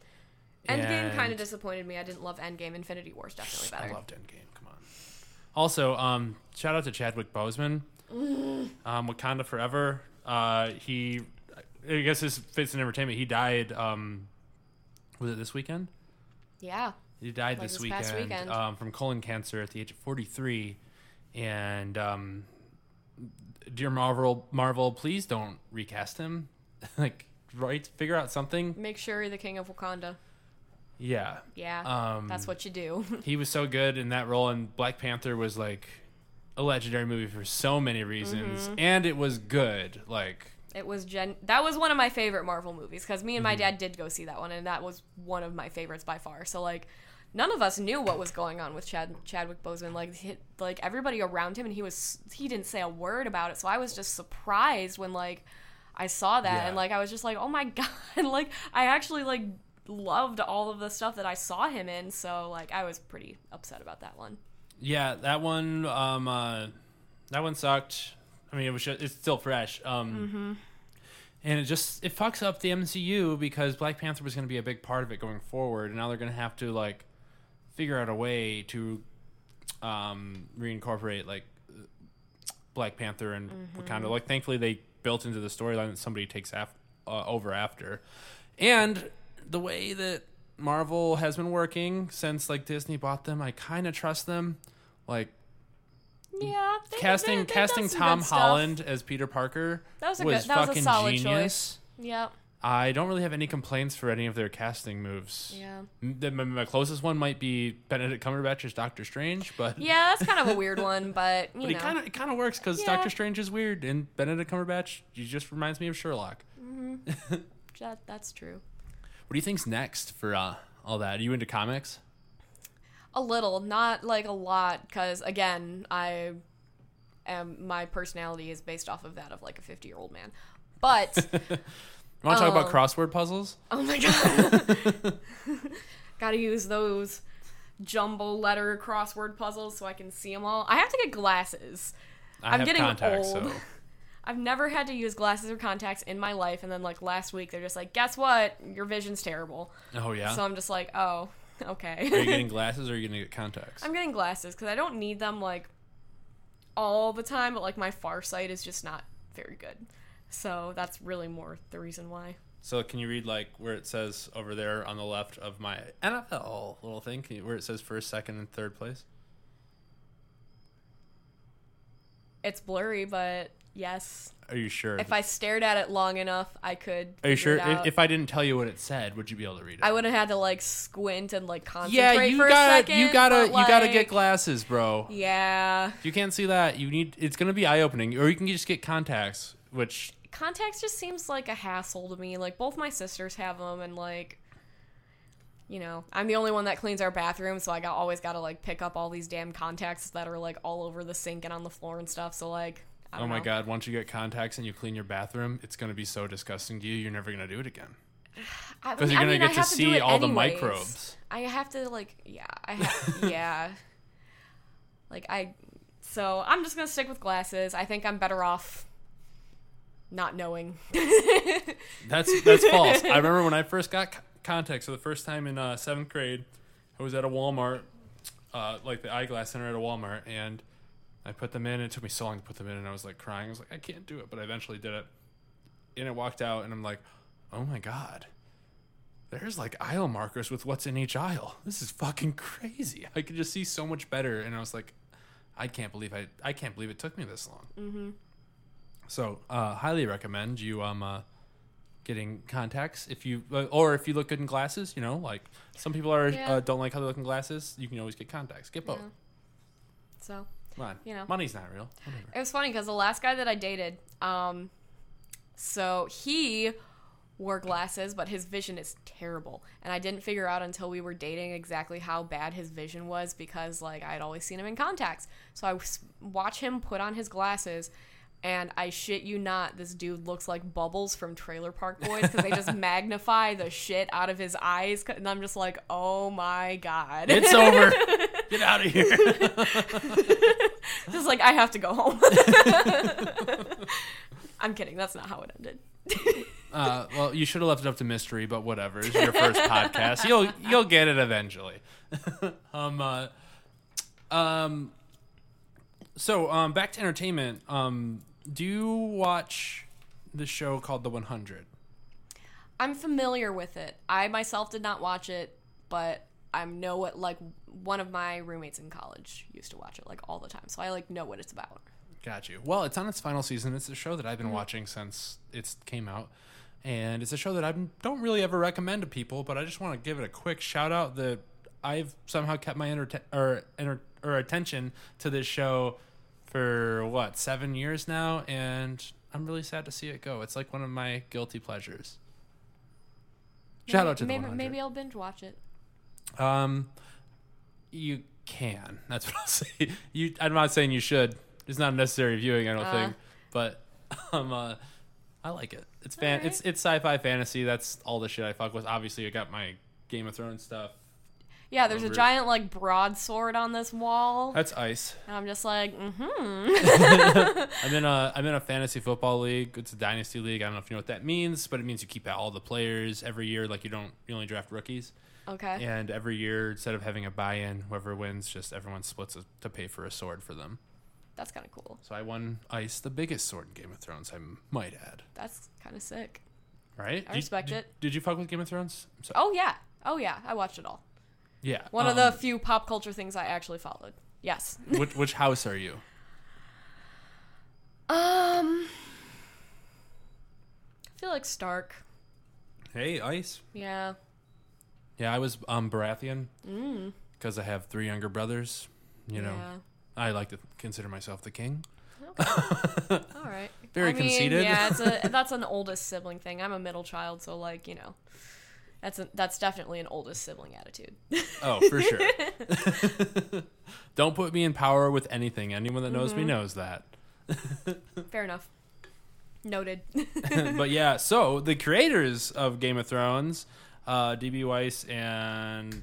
Endgame kind of disappointed me. I didn't love Endgame. Infinity War's definitely better. I loved Endgame. Come on. Also, um, shout out to Chadwick Boseman, Mm. um, Wakanda Forever. Uh, he, I guess this fits in entertainment. He died. Um, was it this weekend? Yeah. He died Like this, this weekend, past weekend. Um, from colon cancer at the age of 43. And um, dear Marvel, Marvel, please don't recast him. like, right? Figure out something. Make sure you're the king of Wakanda. Yeah. Yeah. Um, that's what you do. he was so good in that role, and Black Panther was like a legendary movie for so many reasons, Mm-hmm. and it was good. Like, It was gen. That was one of my favorite Marvel movies because me and Mm-hmm. my dad did go see that one, and that was one of my favorites by far. So like, none of us knew what was going on with Chad Chadwick Boseman. Like, he, like everybody around him, and he was he didn't say a word about it. So I was just surprised when like I saw that, Yeah. and like I was just like, oh my god! like I actually like loved all of the stuff that I saw him in. So like I was pretty upset about that one. yeah, that one, um, uh, that one sucked. I mean, it was just, it's still fresh. Um, Mm-hmm. and it just it fucks up the MCU because Black Panther was going to be a big part of it going forward, and now they're going to have to like figure out a way to um, reincorporate like Black Panther and Mm-hmm. Wakanda. Like, thankfully, they built into the storyline that somebody takes af- uh, over after, and the way that Marvel has been working since like Disney bought them, I kind of trust them. Like Yeah, they- casting they- casting Tom. Holland as Peter Parker That was a was good- that was a fucking solid genius. Yep. I don't really have any complaints for any of their casting moves. Yeah. The- My, my closest one might be Benedict Cumberbatch as Doctor Strange, but Yeah, that's kind of a weird one, but you but know. it kind of it kind of works because Yeah. Doctor Strange is weird and Benedict Cumberbatch he just reminds me of Sherlock. Mm-hmm. That, that's true. What do you think's next for uh, all that? Are you into comics? A little, not like a lot, because again, I am my personality is based off of that of like a fifty year old man. But Want to talk about Um, crossword puzzles? oh my god, gotta use those jumble letter crossword puzzles so I can see them all. I have to get glasses. I I'm have getting contacts, old. so I've never had to use glasses or contacts in my life, and then like last week they're just like, guess what? Your vision's terrible. oh yeah. So I'm just like, oh, okay. are you getting glasses or are you gonna get contacts? I'm getting glasses because I don't need them like all the time, but like my far sight is just not very good. So that's really more the reason why. So can you read like where it says over there on the left of my NFL little thing, can you, where it says first, second, and third place? It's blurry, but Yes. Are you sure? If I stared at it long enough, I could. Are you sure? If, if I didn't tell you what it said, would you be able to read it? I would have had to like squint and like concentrate yeah, you for gotta, second. you gotta, you gotta get glasses, bro. Yeah, If you can't see that, you need. It's gonna be eye opening, or you can just get contacts, which contacts just seems like a hassle to me. Like both my sisters have them, and like, you know, I'm the only one that cleans our bathroom, so I got always got to like pick up all these damn contacts that are like all over the sink and on the floor and stuff. So like, I oh my know. god, once you get contacts and you clean your bathroom, it's gonna be so disgusting to you. You're never gonna do it again because you're gonna mean, I get to see all the microbes. I have to like, yeah, I have, yeah. Like I, so I'm just gonna stick with glasses. I think I'm better off not knowing. That's that's false. I remember when I first got contacts for the first time in uh, seventh grade. I was at a Walmart, uh, like the eyeglass center at a Walmart, and I put them in. And it took me so long to put them in, and I was like crying. I was like, I can't do it, but I eventually did it. And I walked out, and I'm like, oh my god, there's like aisle markers with what's in each aisle. This is fucking crazy. I could just see so much better, and I was like, I can't believe I I can't believe it took me this long. Mm-hmm. So, uh, highly recommend you um uh, getting contacts if you uh, or if you look good in glasses. You know, like some people are Yeah. uh, don't like how they look in glasses. You can always get contacts. Get both. Yeah. So On, You know. money's not real. Whatever. it was funny because the last guy that I dated, um, so he wore glasses, but his vision is terrible, and I didn't figure out until we were dating exactly how bad his vision was because like I had always seen him in contacts. So I watch him put on his glasses. And I shit you not, this dude looks like Bubbles from Trailer Park Boys because they just magnify the shit out of his eyes. And I'm just like, oh my god. It's over. Get out of here. just like, I have to go home. I'm kidding. That's not how it ended. Uh, well, you should have left it up to mystery, but whatever. It's your first podcast. You'll you'll get it eventually. um, uh, um, so um, back to entertainment. Um, do you watch the show called The One Hundred? I'm familiar with it. I myself did not watch it, but I know what like one of my roommates in college used to watch it like all the time. So I like know what it's about. Got you. Well, it's on its final season. It's a show that I've been watching since it came out. And it's a show that I don't really ever recommend to people, but I just want to give it a quick shout out that I've somehow kept my enter- or, enter- or attention to this show for what, seven years now? And I'm really sad to see it go. It's like one of my guilty pleasures. Shout maybe, out to the maybe 100. maybe I'll binge watch it. Um, you can. That's what I'll say. You, I'm not saying you should. It's not necessary viewing, I don't Uh. think. But um, uh, I like it. It's fan. Alright. It's it's sci-fi fantasy. That's all the shit I fuck with. Obviously, I got my Game of Thrones stuff. Yeah, there's a Over giant like broadsword on this wall, That's ice. and I'm just like, mm-hmm. I'm in a I'm in a fantasy football league. It's a dynasty league. I don't know if you know what that means, but it means you keep all the players every year. Like you don't you only draft rookies. Okay. And every year, instead of having a buy-in, whoever wins, just everyone splits a, to pay for a sword for them. That's kind of cool. So I won Ice, the biggest sword in Game of Thrones, I might add. That's kind of sick. Right? I Did- respect did, it. Did you fuck with Game of Thrones? Oh yeah. Oh yeah. I watched it all. Yeah. One of um, the few pop culture things I actually followed. Yes. which, which house are you? Um. I feel like Stark. Hey, Ice. Yeah. Yeah, I was um Baratheon Mm. because I have three younger brothers. You know, Yeah. I like to consider myself the king. All right. Very I mean, conceited. Yeah, it's a that's an oldest sibling thing. I'm a middle child, so like you know, that's a, that's definitely an oldest sibling attitude. Oh, for sure. Don't put me in power with anything. Anyone that knows me Mm-hmm. knows that. Fair enough. Noted. but yeah, so the creators of Game of Thrones, uh, DB Weiss and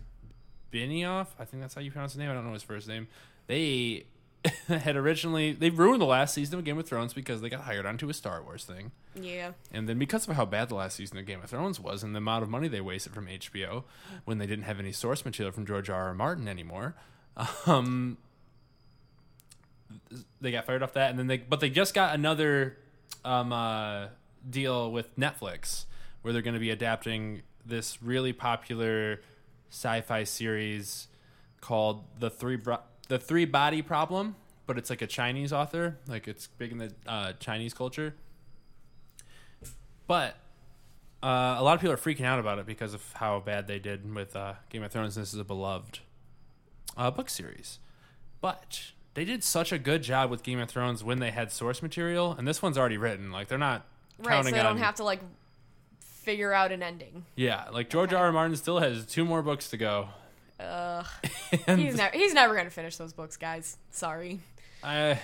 Benioff, I think that's how you pronounce his name. I don't know his first name. They had originally they ruined the last season of Game of Thrones because they got hired onto a Star Wars thing. yeah. And then because of how bad the last season of Game of Thrones was and the amount of money they wasted from HBO when they didn't have any source material from George R. R. Martin anymore, um, they got fired off that. And then they, but they just got another um, uh, deal with Netflix where they're going to be adapting this really popular sci-fi series called the three Bro- the three body problem but it's like a Chinese author. Like it's big in the uh, Chinese culture. But uh, a lot of people are freaking out about it because of how bad they did with uh, Game of Thrones. This is a beloved uh, book series, but they did such a good job with Game of Thrones when they had source material, and this one's already written. Like they're not Right, so they on. don't have to like figure out an ending. yeah, like George Okay. R. R. Martin still has two more books to go. Ugh. He's never he's never gonna finish those books, guys. Sorry. I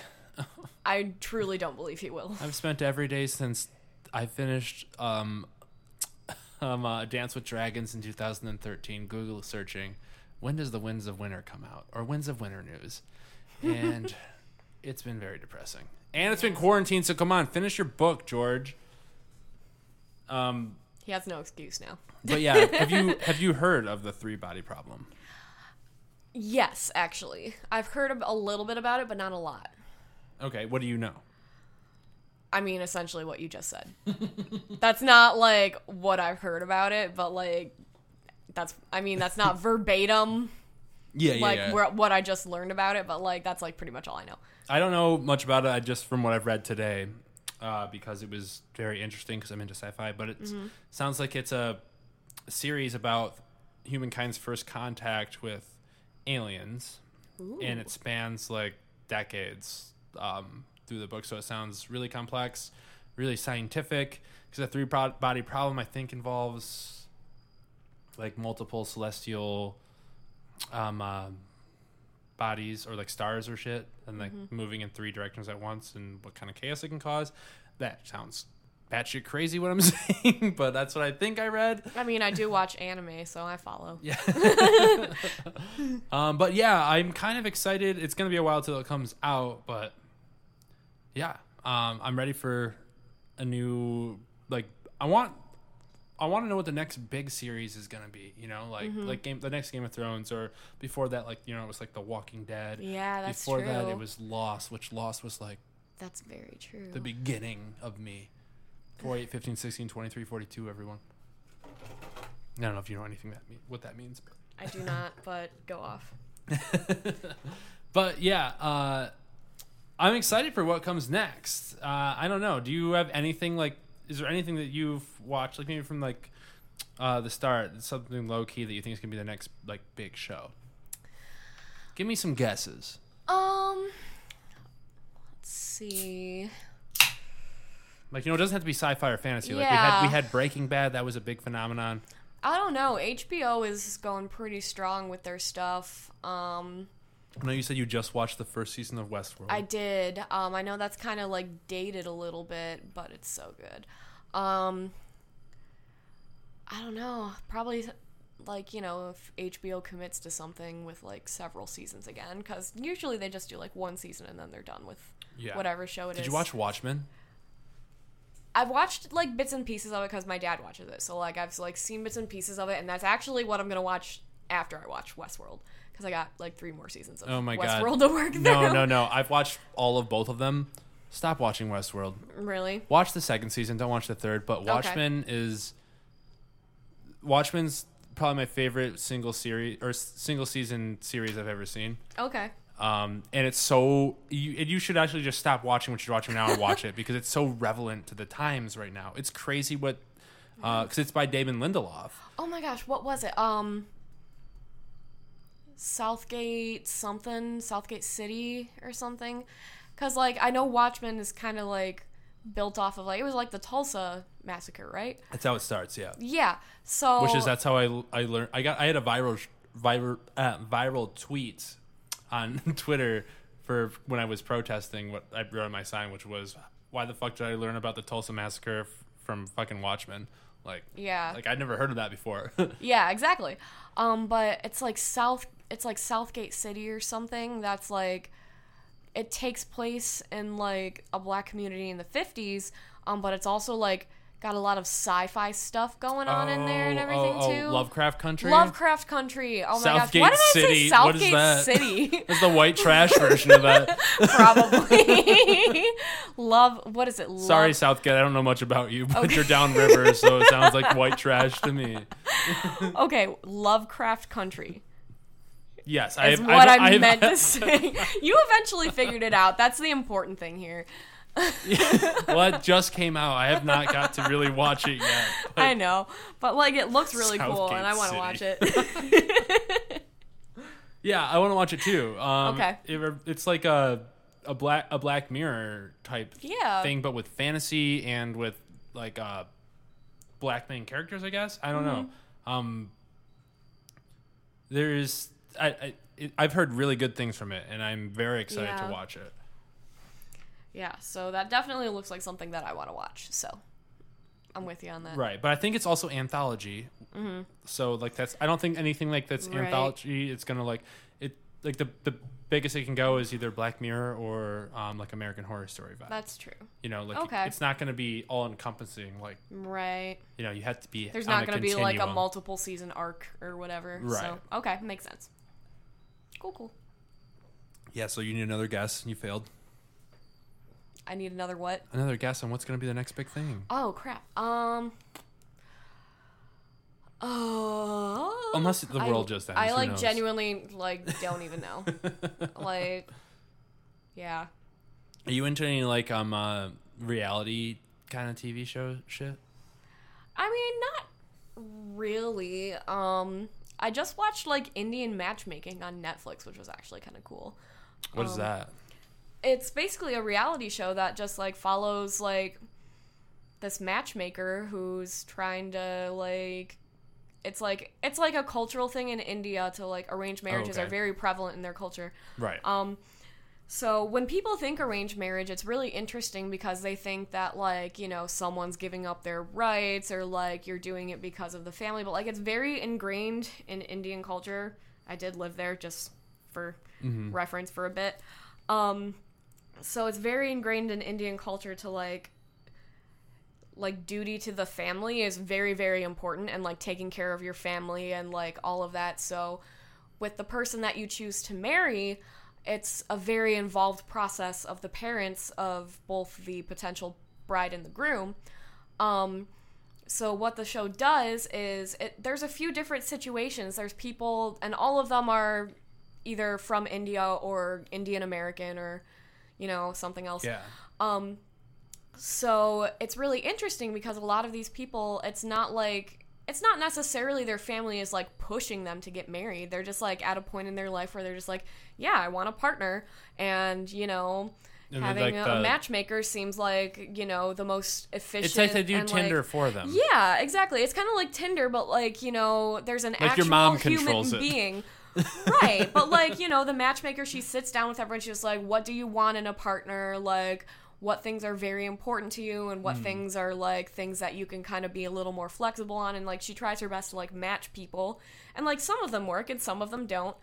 I truly don't believe he will. I've spent every day since I finished um, um uh, Dance with Dragons in 2013 Google searching when does the Winds of Winter come out or Winds of Winter news, and it's been very depressing. And it's been quarantine, so come on, finish your book, George. Um, He has no excuse now. but yeah, have you have you heard of the three body problem? Yes, actually. I've heard a little bit about it, but not a lot. Okay, what do you know? I mean, essentially what you just said. that's not like what I've heard about it, but like that's I mean, that's not verbatim Yeah, yeah, like yeah. where, what I just learned about it, but like that's like pretty much all I know. I don't know much about it. I just from what I've read today, uh, because it was very interesting because I'm into sci-fi. But it Mm-hmm. sounds like it's a series about humankind's first contact with aliens, and it spans like decades um, through the book. So it sounds really complex, really scientific. Because the three pro- body problem, I think, involves like multiple celestial um, uh, bodies or like stars or shit and like moving in three directions at once and what kind of chaos it can cause. That sounds batshit crazy what I'm saying, but that's what I think I read. I mean, I do watch anime, so I follow. Yeah. um, but yeah, I'm kind of excited. It's gonna be a while till it comes out, but yeah, um, I'm ready for a new like. I want. I want to know what the next big series is gonna be. You know, like Mm-hmm. like game the next Game of Thrones, or before that, like you know, it was like The Walking Dead. Yeah, that's true. before true. that, it was Lost, which Lost was like That's very true. the beginning of me. 4, 8, 15, 16, 23, 42, everyone. I don't know if you know anything that mean, what that means, but I do not, but go off. but yeah, uh, I'm excited for what comes next. Uh, I don't know. Do you have anything like? Is there anything that you've watched, like maybe from like uh, the start, something low key that you think is gonna be the next like big show? Give me some guesses. Um, let's see. Like you know, it doesn't have to be sci-fi or fantasy. Like we had we had Breaking Bad, that was a big phenomenon. I don't know. HBO is going pretty strong with their stuff. Um, I know you said you just watched the first season of Westworld. I did. Um, I know that's kind of like dated a little bit, but it's so good. Um, I don't know. Probably like you know if HBO commits to something with like several seasons again, because usually they just do like one season and then they're done with yeah. whatever show it is. Did you watch Watchmen? I've watched like bits and pieces of it because my dad watches it. So like I've like seen bits and pieces of it, and that's actually what I'm gonna watch after I watch Westworld because I got like three more seasons of Oh my God. Westworld to work through. No, no, no. I've watched all of both of them. Stop watching Westworld. Really? Watch the second season. Don't watch the third. But Watchmen is Watchmen's probably my favorite single series or single season series I've ever seen. Okay. Um, and it's so you and you should actually just stop watching what you're watching now and watch it because it's so relevant to the times right now. It's crazy what because it's by David Lindelof. Oh my gosh, what was it? Um, Southgate something, Southgate City or something. Because like I know Watchmen is kind of like built off of like it was like the Tulsa massacre, right? That's how it starts. Yeah. Yeah. So which is that's how I I learned. I got I had a viral viral uh, viral tweet on Twitter for when I was protesting what I wrote on my sign, which was why the fuck did I learn about the Tulsa massacre f- from fucking Watchmen? Like Yeah. like I'd never heard of that before. Yeah, exactly. Um, but it's like South, it's like Southgate City or something. That's like, it takes place in like a black community in the fifties. Um, but it's also like got a lot of sci-fi stuff going on in there and Oh, oh everything oh, oh, too. Lovecraft Country. Lovecraft Country. Oh my Southgate gosh, why did I City. say What is Southgate that? City? That's the white trash version of that. Probably. Love. What is it? Love, Sorry, Southgate. I don't know much about you, but you're downriver, so it sounds like white trash to me. Okay, Lovecraft Country. Yes, Is I've, what I've, I I've- meant to say. You eventually figured it out. That's the important thing here. well, it just came out. I have not got to really watch it yet. I know, but like it looks really cool, and I want to watch it. Yeah, I want to watch it too. Um, Okay. it- it's like a a black a Black Mirror type Yeah. thing, but with fantasy and with like uh, black main characters. I guess I don't know. Mm-hmm. Um, there's I, I it, I've heard really good things from it, and I'm very excited Yeah. to watch it. Yeah, so that definitely looks like something that I want to watch. So I'm with you on that. Right, but I think it's also anthology. So like that's I don't think anything like that's Mm-hmm. Right. anthology. It's gonna like it like the the biggest it can go is either Black Mirror or um, like American Horror Story vibe. That's true. you know, like Okay. it's not gonna be all encompassing. Like Right. you know, you have to be. There's on not going to be like a multiple season arc or whatever. Right. So, okay, makes sense. Cool, cool. Yeah, so you need another guess. And you failed. I need another what? Another guess on what's gonna be the next big thing. Oh, crap. Um. Oh. Unless the I- world just ends, I like genuinely like don't even know. like, yeah. Are you into any like um uh, reality kind of TV show shit? I mean, not really. Um, I just watched like Indian matchmaking on Netflix, which was actually kind of cool. What Um, is that? It's basically a reality show that just like follows like this matchmaker who's trying to like it's like it's like a cultural thing in India to like arranged marriages okay. are very prevalent in their culture. Right. Um so when people think arranged marriage, it's really interesting because they think that like, you know, someone's giving up their rights or like you're doing it because of the family, but like it's very ingrained in Indian culture. I did live there just for reference for a bit. Um so it's very ingrained in Indian culture to like like duty to the family is very very important and like taking care of your family and like all of that. So with the person that you choose to marry, it's a very involved process of the parents of both the potential bride and the groom. Um, so what the show does is it, there's a few different situations. There's people, and all of them are either from India or Indian American or you know something else. yeah. Um, so it's really interesting because a lot of these people, it's not like it's not necessarily their family is like pushing them to get married. They're just like at a point in their life where they're just like, yeah, I want a partner, and you know. And Having like, a, the- matchmaker seems like you know the most efficient. It's like they do and, like- Tinder for them. yeah, exactly. It's kind of like Tinder, but like you know, there's an your actual mom human being, right? But like you know, the matchmaker, she sits down with everyone. She's like, "What do you want in a partner? Like, what things are very important to you, and what Hmm. things are like things that you can kind of be a little more flexible on?" And like, she tries her best to like match people, and like some of them work and some of them don't.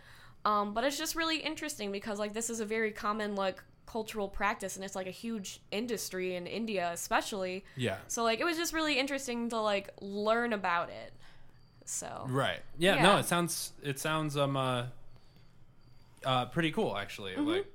Um, but it's just really interesting because like this is a very common like cultural practice and it's like a huge industry in India especially. Yeah. So like it was just really interesting to like learn about it. So Right. Yeah, No, it sounds it sounds um uh, uh pretty cool actually. Like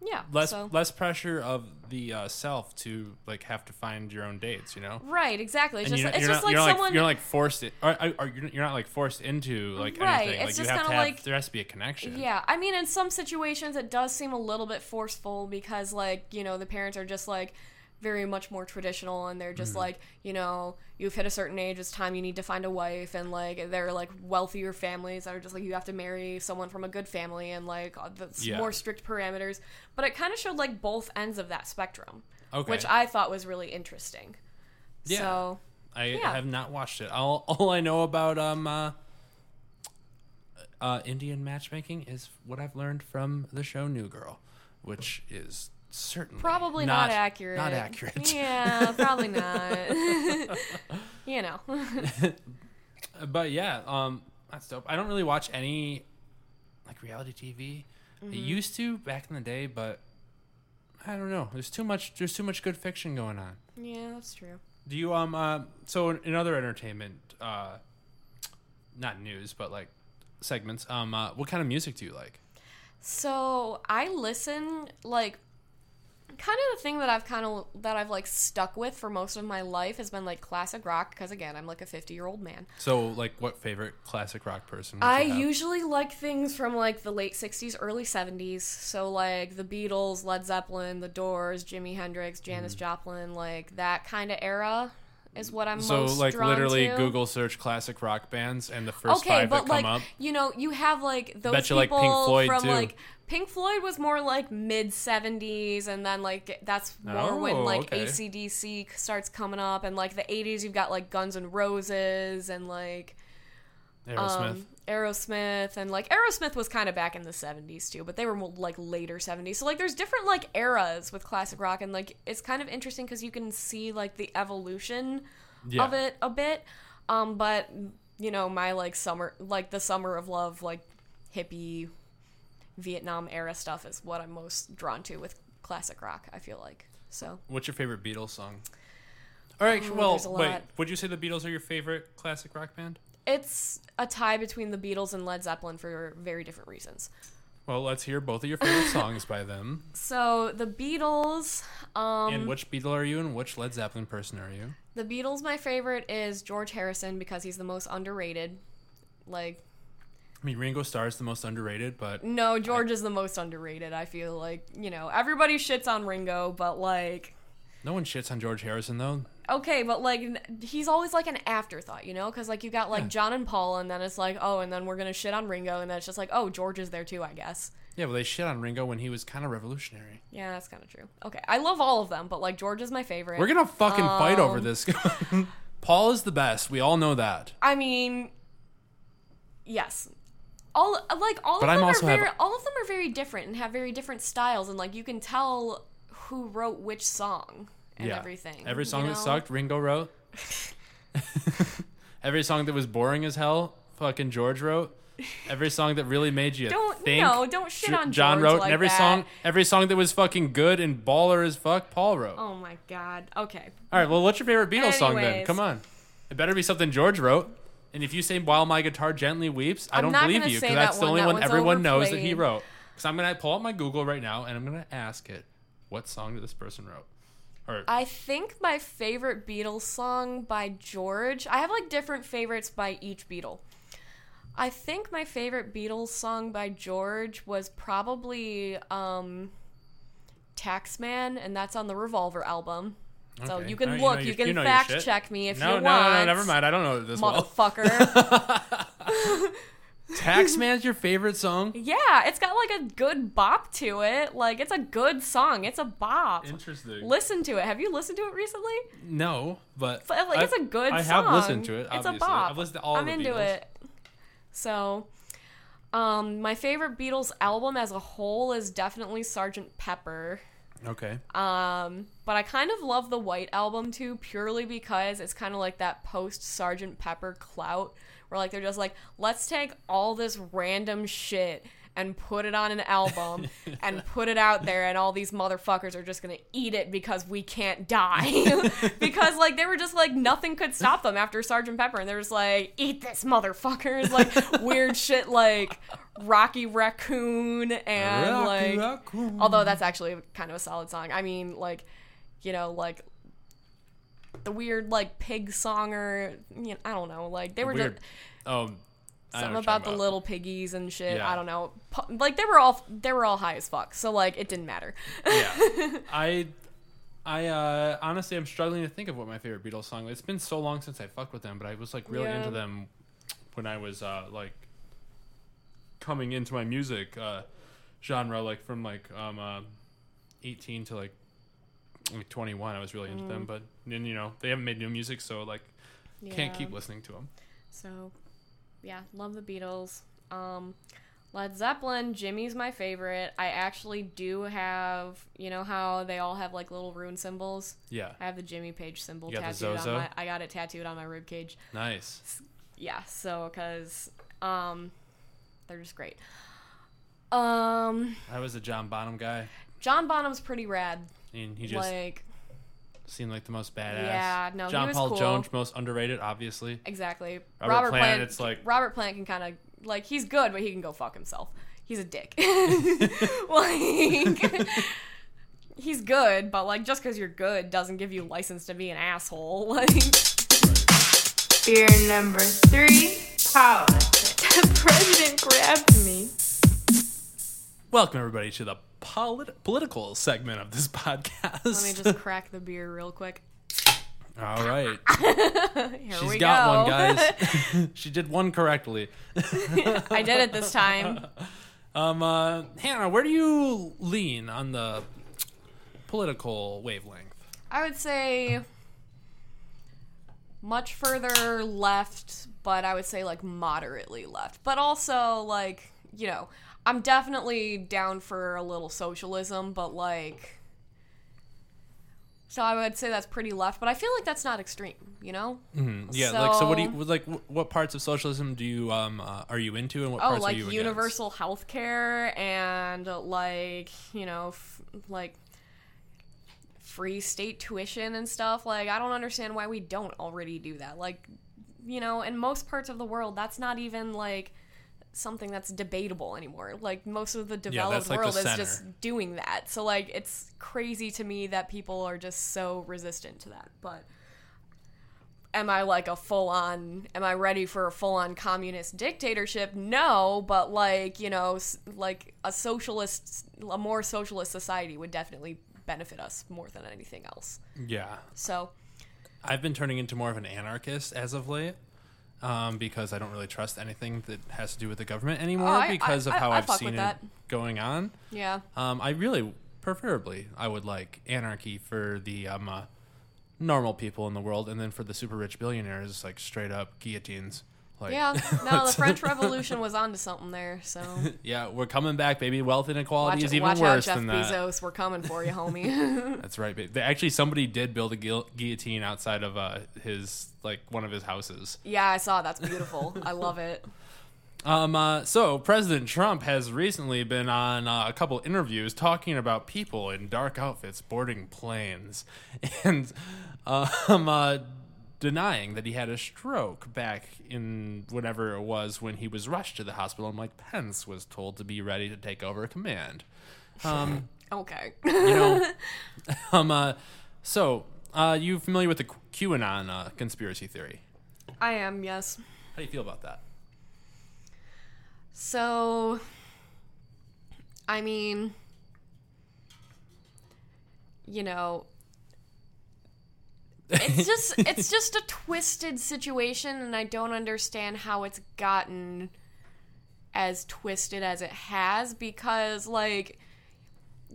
yeah, less Mm-hmm. so. less pressure of the uh, self to like have to find your own dates. You know. right, exactly. It's And just you're, it's you're just not, like you're someone like you're like forced in, or, or, or you're not like forced into like Right, anything. it's like you just have to kinda have like- there has to be a connection. Yeah, I mean, in some situations, it does seem a little bit forceful because, like, you know, the parents are just like very much more traditional, and they're just like, you know, you've hit a certain age, it's time you need to find a wife, and like they're like wealthier families that are just like you have to marry someone from a good family, and like uh, the Yeah. more strict parameters. But it kind of showed like both ends of that spectrum, Okay. which I thought was really interesting. Yeah. So I Yeah. have not watched it. All all I know about um uh, uh Indian matchmaking is what I've learned from the show New Girl, which is certainly probably not, accurate. Not accurate. Yeah, probably not. you know. But yeah, um, that's dope. I don't really watch any like reality TV. Mm-hmm. I used to back in the day, but I don't know. There's too much. There's too much good fiction going on. yeah, that's true. Do you um uh, so in, in other entertainment, uh, not news, but like segments. Um, uh, what kind of music do you like? So I listen like kind of the thing that I've kind of that I've like stuck with for most of my life has been like classic rock because again I'm like a 50 year old man. So, like, what favorite classic rock person? I usually like things from like the late 60s, early 70s. So like the Beatles, Led Zeppelin, The Doors, Jimi Hendrix, Janis Joplin, like that kind of era is what I'm Mm. So, most like, literally to. Google search classic rock bands, and the first okay, five but that come up. you know, you have like those people like from too. like Pink Floyd was more like mid '70s, and then like that's more when Oh, like okay. ACDC starts coming up, and like the '80s, you've got like Guns N' Roses and like Aerosmith. um, Aerosmith, and like Aerosmith was kind of back in the '70s too, but they were more, like later '70s. So like, there's different like eras with classic rock, and like it's kind of interesting because you can see like the evolution yeah. of it a bit. Um, but you know, my like summer, like the summer of love, like hippie Vietnam era stuff is what I'm most drawn to with classic rock. I feel like so. What's your favorite Beatles song? All right. Oh, well, wait. Would you say the Beatles are your favorite classic rock band? It's a tie between the Beatles and Led Zeppelin for very different reasons. Well, let's hear both of your favorite songs by them. So the Beatles, um, and which Beatle are you, and which Led Zeppelin person are you? the Beatles, my favorite is George Harrison because he's the most underrated. Like, I mean, Ringo Starr is the most underrated, but no, George is the most underrated. I feel like you know everybody shits on Ringo, but like no one shits on George Harrison though. okay, but like he's always like an afterthought, you know? Because like you got like Yeah. John and Paul, and then it's like oh, and then we're gonna shit on Ringo, and then it's just like oh, George is there too, I guess. Yeah, well, they shit on Ringo when he was kind of revolutionary. Yeah, that's kind of true. Okay, I love all of them, but like George is my favorite. We're gonna fucking fight over Um, this. Paul is the best. We all know that. I mean, yes. All like all But of them are have- very all of them are very different and have very different styles and like you can tell who wrote which song and yeah. everything. Every you song that sucked, Ringo wrote. Every song that was boring as hell, fucking George wrote. Every song that really made you Don't think, no, don't shit on John George wrote. like and every that. song, every song that was fucking good and baller as fuck, Paul wrote. Oh my god. Okay. All right, well, what's your favorite Beatles song then? Come on, it better be something George wrote. And if you say "While My Guitar Gently Weeps," I I'm don't not believe gonna you say because that's the one. only That one one's everyone knows that he overplayed. wrote. Because I'm gonna pull up my Google right now and I'm gonna ask it, what song did this person wrote? Or I think my favorite Beatles song by George. I have like different favorites by each Beatle. I think my favorite Beatles song by George was probably um Taxman and that's on the Revolver album. So Okay. you can right, look, know you, can know fact check me if no, you no, want. no, no, never mind. I don't know this well. Motherfucker. Taxman's your favorite song? yeah, it's got like a good bop to it. Like it's a good song. It's a bop. Interesting. Listen to it. Have you listened to it recently? No, but But like, it's a good I song. have listened to it. It's a bop. I've listened to all I'm the into Beatles. it. So, um, my favorite Beatles album as a whole is definitely Sergeant Pepper. Okay. Um, but I kind of love the White album too, purely because it's kind of like that post Sergeant Pepper clout, where like they're just like, let's take all this random shit and put it on an album and put it out there, and all these motherfuckers are just gonna eat it because we can't die. because like they were just like nothing could stop them after Sergeant Pepper, and they're just like, eat this motherfuckers, like weird shit like Rocky Raccoon and like. Although that's actually kind of a solid song. I mean, like, you know, like the weird like pig song or you know, I don't know, like they were Weird. just Um, something about the little piggies and shit. Yeah. I don't know. Like they were all they were all high as fuck, so like it didn't matter. yeah. I I uh honestly I'm struggling to think of what my favorite Beatles song is. It's been so long since I fucked with them, but I was like really Yeah. into them when I was uh like coming into my music uh genre like from like um uh 18 to like like 21 I was really into Mm. them, but then you know, they haven't made new music so like can't keep listening to them. So, yeah, love the Beatles. Um, Led Zeppelin, Jimmy's my favorite. I actually do have, you know how they all have like little rune symbols. Yeah. I have the Jimmy Page symbol You tattooed on my. I got it tattooed on my rib cage. Nice. Yeah, so because um, they're just great. Um, I was a John Bonham guy John Bonham's pretty rad. and he just like seemed like the most badass. Yeah, no, he John was Paul cool. Jones most underrated obviously. exactly. Robert Robert, Plant, Plant. it's like- Robert Plant can kind of like he's good, but he can go fuck himself. He's a dick. like, he's good, but like just because you're good doesn't give you license to be an asshole. Like, Beer number three, politics. The president grabbed me. Welcome everybody to the polit- political segment of this podcast. let me just crack the beer real quick. All right, Here she's we got go. one, guys. she did one correctly. I did it this time. Um, uh, Hannah, where do you lean on the political wavelength? I would say much further left, but I would say like moderately left. But also like, you know, I'm definitely down for a little socialism, but like so I would say that's pretty left, but I feel like that's not extreme, you know? Yeah, like so. What do you like? What parts of socialism do you um uh, are you into, and what Oh, parts like are you universal health care and like, you know, f- like free state tuition and stuff. Like, I don't understand why we don't already do that. Like, you know, in most parts of the world, that's not even like something that's debatable anymore. Like, most of the developed that's, like, the world is just doing that. So, like, it's crazy to me that people are just so resistant to that. But am I like a full on am I ready for a full on communist dictatorship? No, but like, you know, like a socialist a more socialist society would definitely benefit us more than anything else. Yeah, So, I've been turning into more of an anarchist as of late. Um, because I don't really trust anything that has to do with the government anymore Oh, I- because I- of how I- I have fuck seen with it that. going on. yeah. Um, I really, preferably, I would like anarchy for the um, uh, normal people in the world, and then for the super rich billionaires, like straight up guillotines. Like, Yeah. No, the French Revolution was onto something there. So, yeah, we're coming back, baby. Wealth inequality watch, is even watch out, worse Jeff than that. Bezos. We're coming for you, homie. That's right. babe. Actually, somebody did build a guil- guillotine outside of uh, his like one of his houses. yeah, I saw. That's beautiful. I love it. Um, uh, so President Trump has recently been on uh, a couple interviews talking about people in dark outfits boarding planes, and um, uh, denying that he had a stroke back in whatever it was when he was rushed to the hospital, and Mike Pence was told to be ready to take over command. Um, Okay. you know, um, uh, so uh, you familiar with the QAnon uh, conspiracy theory? I am. Yes. How do you feel about that? So, I mean, you know, it's just it's just a twisted situation, and I don't understand how it's gotten as twisted as it has because, like,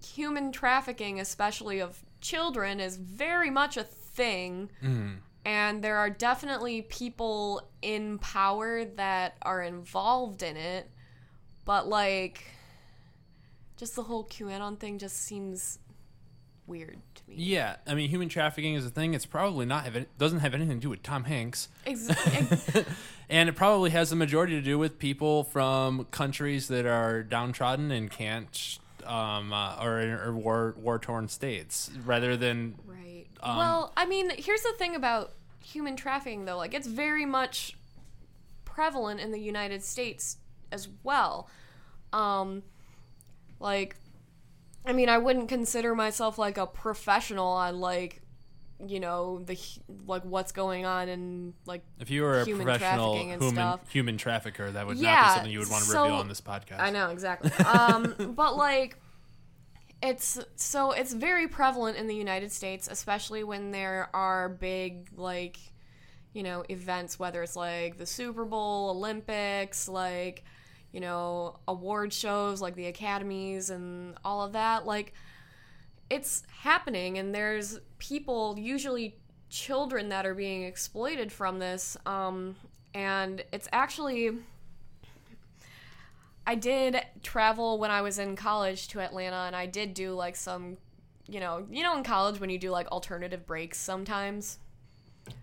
human trafficking, especially of children, is very much a thing. Mm-hmm. And there are definitely people in power that are involved in it but like just the whole qanon thing just seems weird to me. Yeah, I mean, human trafficking is a thing. It's probably not have it doesn't have anything to do with Tom Hanks, Ex- ex- and it probably has the majority to do with people from countries that are downtrodden and can't, um, uh, or, or war war torn states, rather than right. Um, well i mean here's the thing about human trafficking though. Like it's very much prevalent in the united states as well. Um like i mean i wouldn't consider myself like a professional on like you know the like what's going on and like if you were a Human professional human stuff. human trafficker, that would not Yeah, be something you would want to so- reveal on this podcast. I know exactly. Um, but like, it's so it's very prevalent in the United States, especially when there are big like, you know, events, whether it's like the Super Bowl, Olympics, like, you know, award shows like the Academies and all of that. Like, it's happening, and there's people, usually children, that are being exploited from this. Um, and it's actually I did travel when I was in college to Atlanta, and I did do like some, you know, you know, in college when you do like alternative breaks sometimes.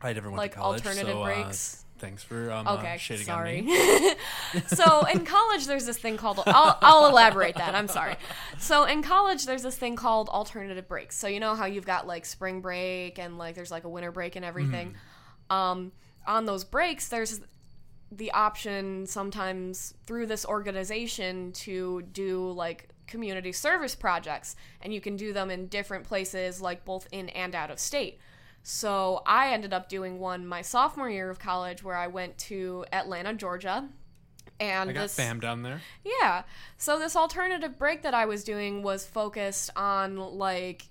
I never went Like to college, alternative so, uh, breaks? Thanks for um, Okay, uh, shitting sorry. on me. so in college, there's this thing called. I'll, I'll elaborate that. I'm sorry. So in college, there's this thing called alternative breaks. So you know how you've got like spring break and like there's like a winter break and everything. Um, on those breaks, there's the option sometimes through this organization to do like community service projects, and you can do them in different places, like both in and out of state. So I ended up doing one my sophomore year of college where I went to Atlanta, Georgia. And I got this, fam down there. yeah. So this alternative break that I was doing was focused on like,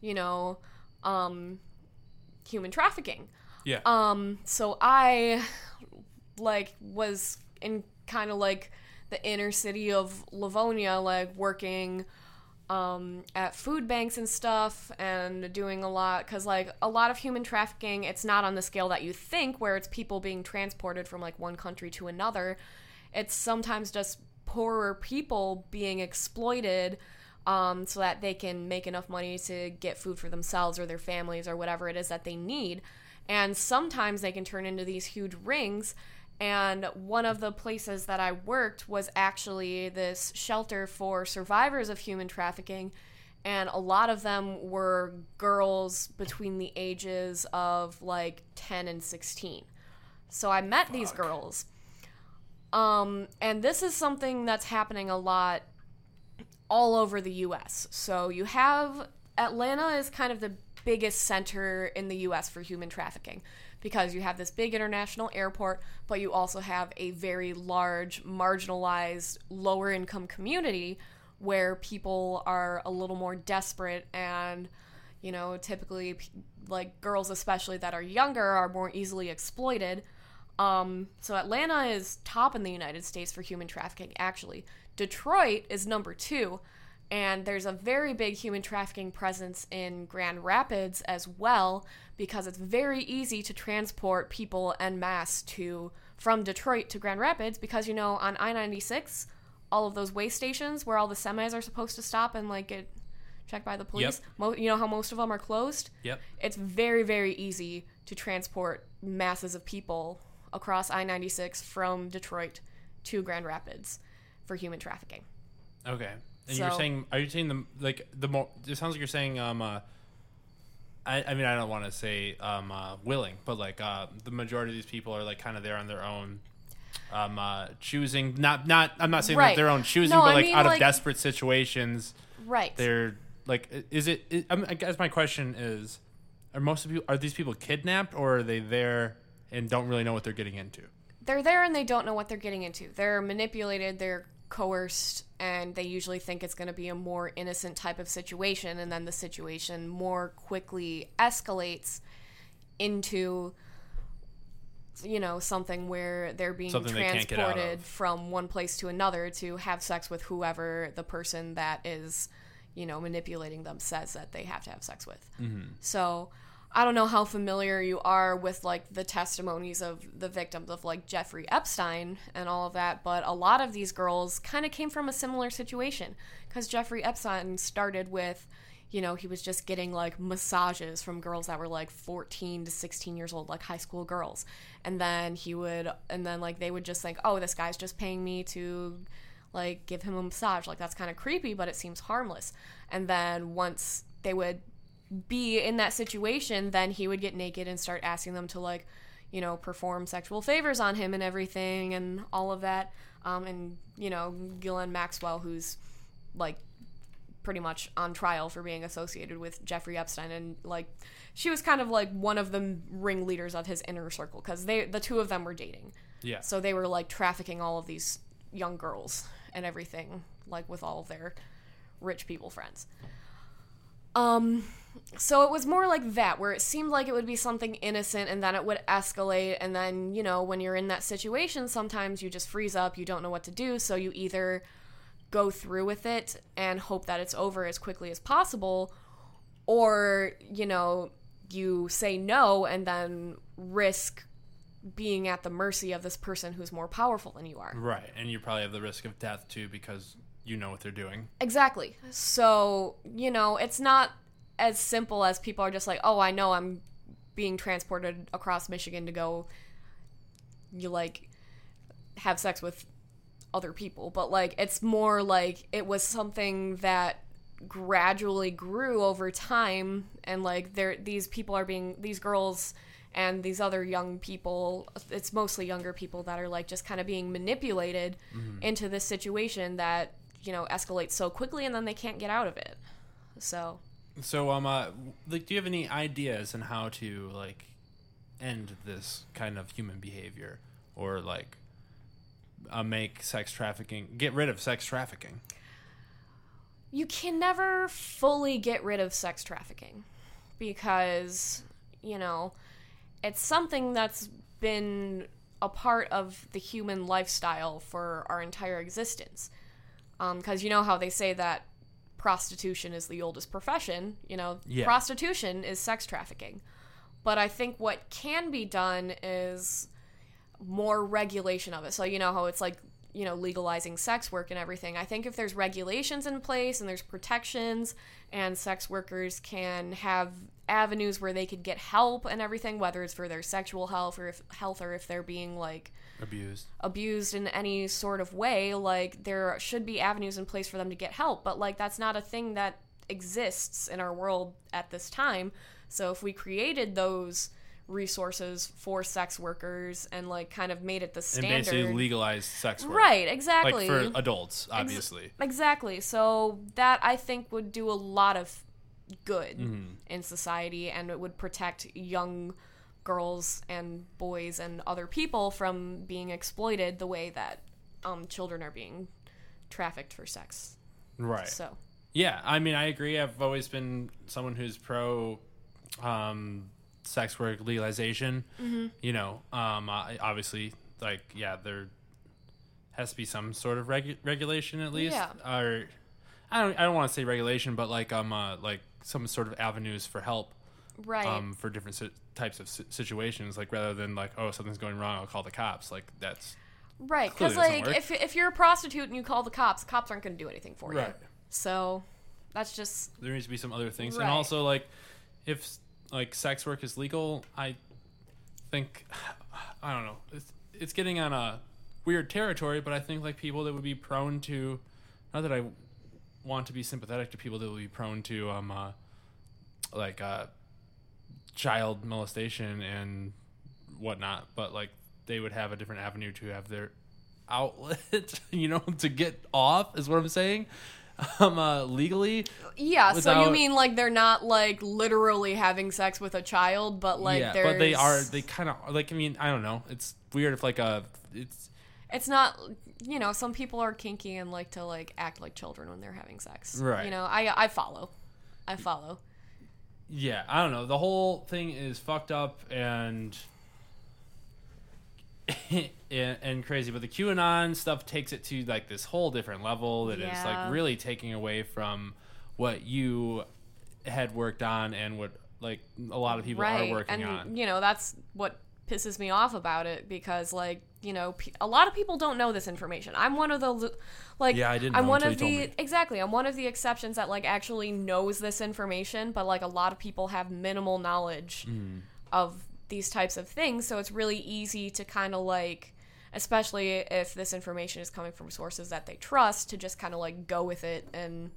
you know, um human trafficking. Yeah. Um so I like was in kind of like the inner city of Livonia like working um, at food banks and stuff and doing a lot because like a lot of human trafficking it's not on the scale that you think where it's people being transported from like one country to another. It's sometimes just poorer people being exploited um, so that they can make enough money to get food for themselves or their families or whatever it is that they need. And sometimes they can turn into these huge rings and one of the places that I worked was actually this shelter for survivors of human trafficking. And a lot of them were girls between the ages of like 10 and 16. So I met these girls. Um, and this is something that's happening a lot all over the US. So you have Atlanta is kind of the biggest center in the US for human trafficking because you have this big international airport, but you also have a very large, marginalized, lower income community where people are a little more desperate and you know typically like girls especially that are younger are more easily exploited. Um, so atlanta is top in the united states for human trafficking actually. Detroit is number two and there's a very big human trafficking presence in Grand Rapids as well because it's very easy to transport people en masse to from Detroit to Grand Rapids because you know on I-96 all of those way stations where all the semis are supposed to stop and like get checked by the police. Mo- you know how most of them are closed? Yep. It's very very easy to transport masses of people across I-96 from Detroit to Grand Rapids for human trafficking. Okay. And you're saying, are you saying the like the more? It sounds like you're saying, um, uh, I, I mean, I don't want to say um, uh, willing, but like uh, the majority of these people are like kind of there on their own, um, uh, choosing. Not, not. I'm not saying Right. that their own choosing, No, but I like mean, out of desperate situations, Right. they're like, is it? Is, I guess my question is, are most of you are these people kidnapped or are they there and don't really know what they're getting into? they're there and they don't know what they're getting into. They're manipulated, they're coerced, and they usually think it's going to be a more innocent type of situation, and then the situation more quickly escalates into you know something where they're being Something they can't get out transported from one place to another to have sex with whoever the person that is you know manipulating them says that they have to have sex with. Mm-hmm. So I don't know how familiar you are with like the testimonies of the victims of like Jeffrey Epstein and all of that, but a lot of these girls kind of came from a similar situation because Jeffrey Epstein started with, you know, he was just getting like massages from girls that were like 14 to 16 years old, like high school girls. And then he would, and then like they would just think, oh, this guy's just paying me to like give him a massage. Like that's kind of creepy, but it seems harmless. And then once they would be in that situation, then he would get naked and start asking them to like, you know, perform sexual favors on him and everything and all of that. Um, and you know, Ghislaine Maxwell, who's like pretty much on trial for being associated with Jeffrey Epstein, and like she was kind of like one of the ringleaders of his inner circle because they the two of them were dating. Yeah. So they were like trafficking all of these young girls and everything, like with all of their rich people friends. Um, so it was more like that, where it seemed like it would be something innocent and then it would escalate. And then, you know, when you're in that situation, sometimes you just freeze up, you don't know what to do. So you either go through with it and hope that it's over as quickly as possible, or, you know, you say no and then risk being at the mercy of this person who's more powerful than you are. Right, and you probably have the risk of death too because you know what they're doing. Exactly. So, you know, it's not as simple as people are just like, oh, I know I'm being transported across Michigan to go, you like, have sex with other people. But, like, it's more like it was something that gradually grew over time and like there these people are being these girls and these other young people it's mostly younger people that are like just kind of being manipulated mm-hmm. into this situation that you know, escalates so quickly and then they can't get out of it. So, So um, uh, like, do you have any ideas on how to like end this kind of human behavior, or like uh, make sex trafficking, get rid of sex trafficking? you can never fully get rid of sex trafficking because, you know, it's something that's been a part of the human lifestyle for our entire existence. Because you know how they say that prostitution is the oldest profession, you know, Yeah. prostitution is sex trafficking. But I think what can be done is more regulation of it. So you know how it's like, you know, legalizing sex work and everything. I think if there's regulations in place and there's protections and sex workers can have avenues where they could get help and everything, whether it's for their sexual health or if health or if they're being like Abused. abused in any sort of way, like there should be avenues in place for them to get help. But like that's not a thing that exists in our world at this time. So if we created those resources for sex workers and like kind of made it the And standard basically legalized sex work. right Like exactly for adults, Ex- obviously. exactly so that i think would do a lot of good Mm-hmm. in society and it would protect young girls and boys and other people from being exploited the way that um, children are being trafficked for sex right. so Yeah, I mean, I agree. I've always been someone who's pro um, sex work legalization. Mm-hmm. You know, um, I, obviously, like, yeah, there has to be some sort of regu- regulation at least, Yeah. or I don't, I don't want to say regulation, but like, um, uh, like some sort of avenues for help, right um, for different si- types of si- situations. Like, rather than like, oh, something's going wrong, I'll call the cops. Like, that's right because like work. if, if you're a prostitute and you call the cops the cops aren't going to do anything for you. Right. you so that's just there needs to be some other things Right. and also like if like sex work is legal i think i don't know it's, it's getting on a weird territory but i think like people that would be prone to not that i want to be sympathetic to people that would be prone to um uh, like uh child molestation and whatnot but like they would have a different avenue to have their outlet you know to get off is what i'm saying um uh legally Yeah, so you mean like they're not like literally having sex with a child, but like yeah, there's but they are. They kind of like. I mean, I don't know. It's weird if like a. It's It's not you know, some people are kinky and like to like act like children when they're having sex. Right. You know, I I follow. I follow. Yeah. I don't know. The whole thing is fucked up and. and, crazy, but the QAnon stuff takes it to like this whole different level that is Yeah. like really taking away from what you had worked on and what like a lot of people right. are working and on. you know, that's what pisses me off about it because like, you know, a lot of people don't know this information. I'm one of the like Yeah, I didn't I'm one of the exactly. I'm one of the exceptions that like actually knows this information, but like a lot of people have minimal knowledge Mm-hmm. of these types of things, so it's really easy to kind of like especially if this information is coming from sources that they trust to just kind of like go with it and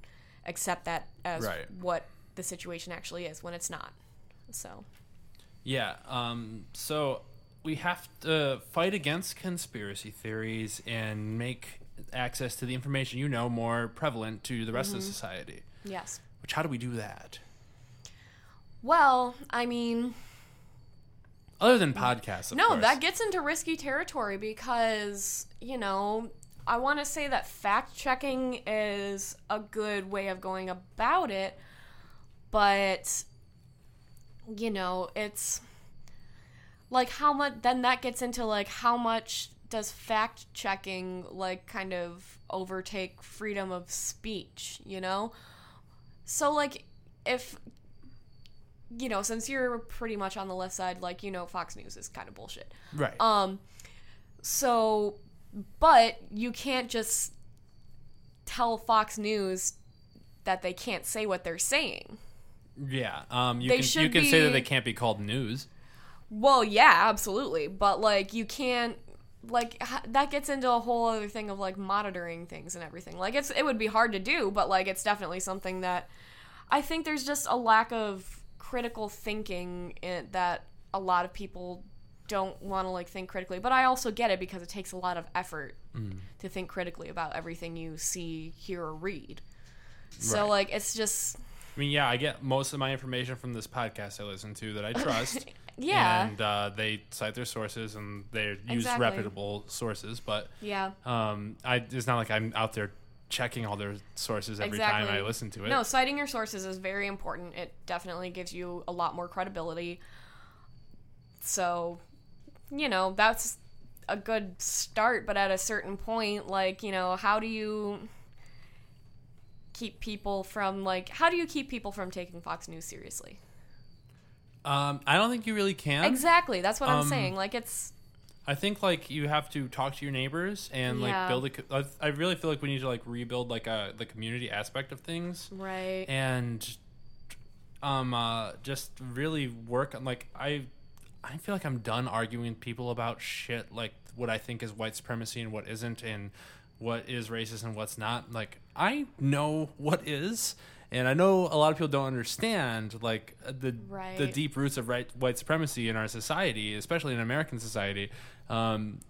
accept that as Right. what the situation actually is when it's not. So, Yeah. Um, so we have to fight against conspiracy theories and make access to the information you know more prevalent to the rest Mm-hmm. of society. yes. Which, how do we do that? Well, I mean, Other than podcasts, of no, course. that gets into risky territory because, you know, I want to say that fact checking is a good way of going about it, but, you know, it's like how much, then that gets into like how much does fact checking like kind of overtake freedom of speech, you know? So, like, if you know, since you're pretty much on the left side, like you know, Fox News is kind of bullshit. right. Um, so, but you can't just tell Fox News that they can't say what they're saying. yeah. Um, you they can you can say that they can't be called news. Well, yeah, absolutely, but like you can't like that gets into a whole other thing of like monitoring things and everything. Like it's it would be hard to do, but like it's definitely something that I think there's just a lack of critical thinking in, that a lot of people don't want to like think critically. But I also get it because it takes a lot of effort Mm. to think critically about everything you see, hear, or read. So Right. like it's just I mean, yeah, I get most of my information from this podcast I listen to that I trust. Yeah. And uh, they cite their sources and they use Exactly. reputable sources. But yeah. um, I, it's not like I'm out there checking all their sources every time I listen to it. No, citing your sources is very important. It definitely gives you a lot more credibility. So, you know, that's a good start, but at a certain point, like, you know, how do you keep people from like how do you keep people from taking Fox News seriously? Um, I don't think you really can. Exactly. That's what I'm Um, saying. Like it's I think like you have to talk to your neighbors and like Yeah. build a. co- I I really feel like we need to like rebuild like a the community aspect of things right. and um uh just really work on like I I feel like I'm done arguing with people about shit like what I think is white supremacy and what isn't and what is racist and what's not. Like I know what is and I know a lot of people don't understand like uh, the the deep roots of right, white supremacy in our society, especially in American society. Um,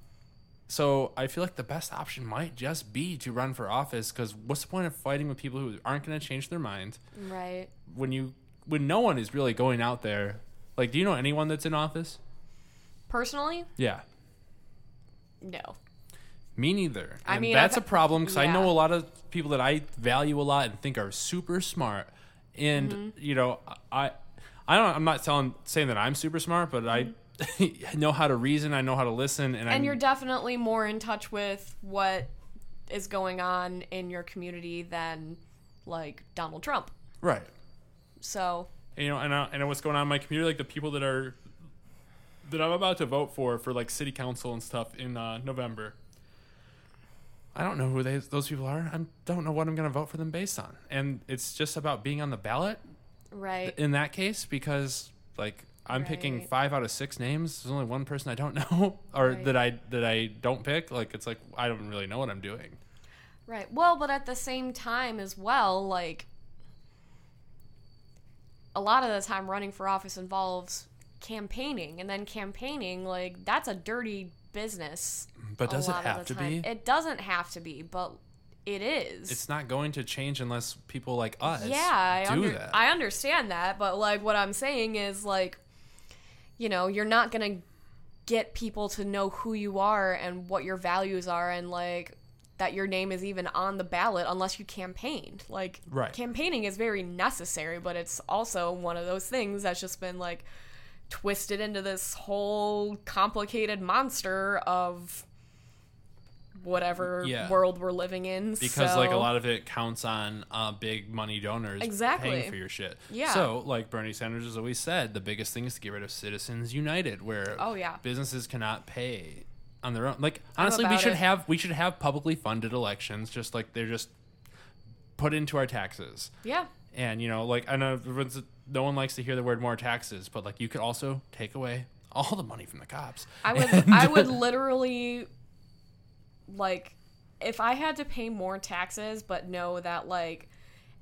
so I feel like the best option might just be to run for office because what's the point of fighting with people who aren't going to change their mind right. when you when no one is really going out there? Like, do you know anyone that's in office? Personally, Yeah, no. Me neither. I And mean, that's I've- a problem because I know a lot of people that I value a lot and think are super smart, and Mm-hmm. you know, I I don't. I'm not telling saying that I'm super smart, but I know how to reason. I know how to listen, and, Mm-hmm. and I'm, you're definitely more in touch with what is going on in your community than like Donald Trump. right. So you know, and I, and what's going on in my community, like the people that are that I'm about to vote for for like city council and stuff in uh, November. I don't know who they, those people are. I don't know what I'm going to vote for them based on, and it's just about being on the ballot right, in that case because like I'm picking five out of six names. There's only one person I don't know, or Right. that I that I don't pick. Like it's like I don't really know what I'm doing. right. Well, but at the same time as well, like a lot of the time running for office involves campaigning and then campaigning like that's a dirty business. But does it have to time. be? It doesn't have to be, but it is. It's not going to change unless people like us yeah I, do under- that. I understand that but like what i'm saying is like you know you're not gonna get people to know who you are and what your values are and like that your name is even on the ballot unless you campaigned like Right. campaigning is very necessary but it's also one of those things that's just been like twisted into this whole complicated monster of whatever Yeah. world we're living in because like a lot of it counts on uh, big money donors Exactly. paying for your shit. Yeah. So like Bernie Sanders has always said, the biggest thing is to get rid of Citizens United, where Oh, yeah. businesses cannot pay on their own. Like honestly, we should it. have we should have publicly funded elections, just like they're just put into our taxes. yeah And you know, like I know no one likes to hear the word more taxes, but like you could also take away all the money from the cops. I would I would literally like if I had to pay more taxes but know that like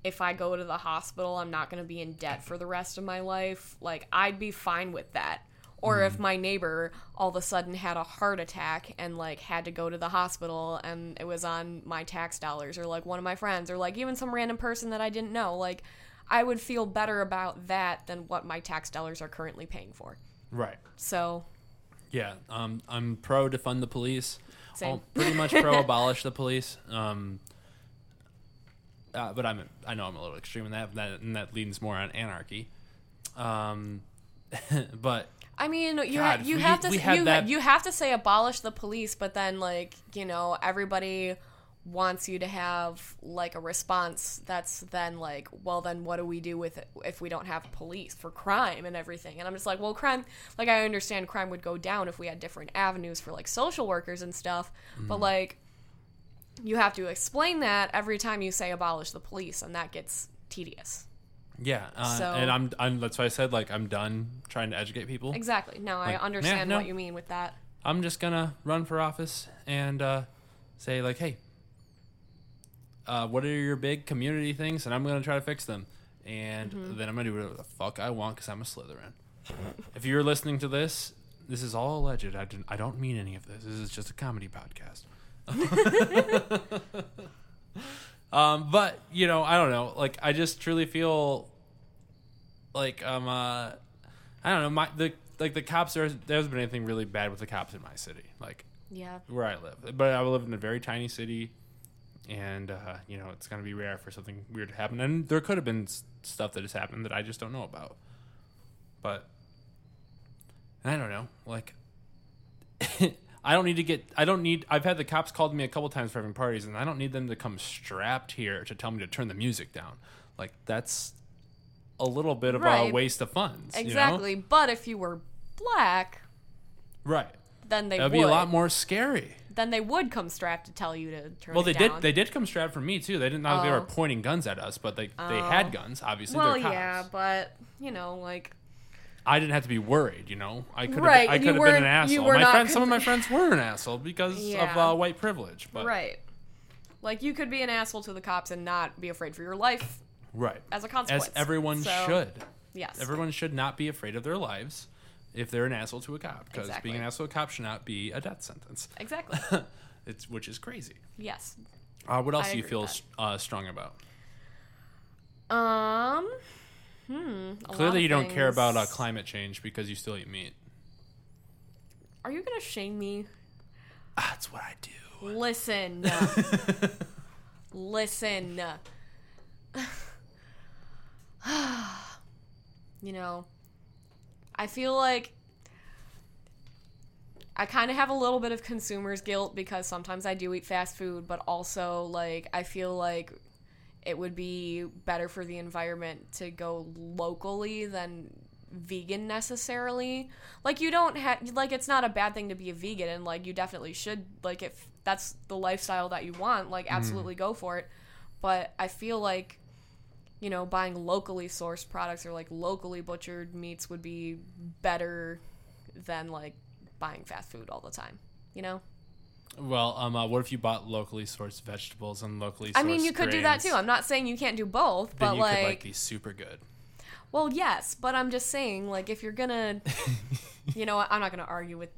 if I go to the hospital I'm not going to be in debt for the rest of my life, like I'd be fine with that. Or if my neighbor all of a sudden had a heart attack and like had to go to the hospital and it was on my tax dollars or like one of my friends or like even some random person that I didn't know, like I would feel better about that than what my tax dollars are currently paying for. Right. So, Yeah, um, I'm pro defund the police. Same. Well, pretty much pro abolish the police. Um, uh, but I'm I know I'm a little extreme in that, and that, and that leans more on anarchy. Um, but I mean, you God, ha- you we- have to you that- you have to say abolish the police, but then like you know everybody wants you to have like a response that's then like well then what do we do with it if we don't have police for crime and everything and i'm just like well crime like i understand crime would go down if we had different avenues for like social workers and stuff Mm-hmm. but like you have to explain that every time you say abolish the police and that gets tedious yeah, uh, So- and I'm, I'm that's why I said like I'm done trying to educate people. exactly no Like, i yeah, understand no. what you mean with that I'm just gonna run for office and uh, say like, hey, uh, what are your big community things, and I'm gonna try to fix them, and Mm-hmm. then I'm gonna do whatever the fuck I want because I'm a Slytherin. if you're listening to this, this is all alleged. I don't, I don't mean any of this. This is just a comedy podcast. um, but you know, I don't know. Like, I just truly feel like um, uh, I don't know. My the like the cops. There's there hasn't been anything really bad with the cops in my city. Like Yeah. where I live. But I live in a very tiny city, and uh, you know it's gonna be rare for something weird to happen. And there could have been stuff that has happened that I just don't know about. But I don't know. Like, I don't need to get. I don't need. I've had the cops called me a couple times for having parties, and I don't need them to come strapped here to tell me to turn the music down. Like that's a little bit of a waste of funds. you know? Exactly. But if you were black, Right. Then they That'd would. be a lot more scary. Then they would come strapped to tell you to turn Well, they did. They did come strapped for me too. They didn't know they were Oh. pointing guns at us, but they they had guns. Obviously, well, they're cops. yeah, but you know, like I didn't have to be worried. You know, I could have. Right, I and could you have been an weren't- you asshole. were My not friends, some of my friends were an asshole because of uh, white privilege. But right. Like you could be an asshole to the cops and not be afraid for your life right, as a consequence. as everyone So, should. Yes. Everyone should not be afraid of their lives if they're an asshole to a cop because Exactly. being an asshole to a cop should not be a death sentence. Exactly. It's which is crazy. yes. Uh, what else I do you feel uh, strong about? Um. Hmm. Clearly, you don't care about uh, climate change because you still eat meat. Are you gonna shame me? That's what I do. Listen. Listen. you know, I feel like I kind of have a little bit of consumer's guilt because sometimes I do eat fast food, but also like I feel like it would be better for the environment to go locally than vegan necessarily. Like you don't have like it's not a bad thing to be a vegan and like you definitely should like if that's the lifestyle that you want, like mm-hmm. absolutely go for it. But I feel like you know, buying locally sourced products or like locally butchered meats would be better than like buying fast food all the time. You know? Well, um, uh, what if you bought locally sourced vegetables and locally? Sourced I mean, you could do that too. I'm not saying you can't do both, Then but you like, could like be super good. well, yes, but I'm just saying, like, if you're gonna, you know, what, I'm not gonna argue with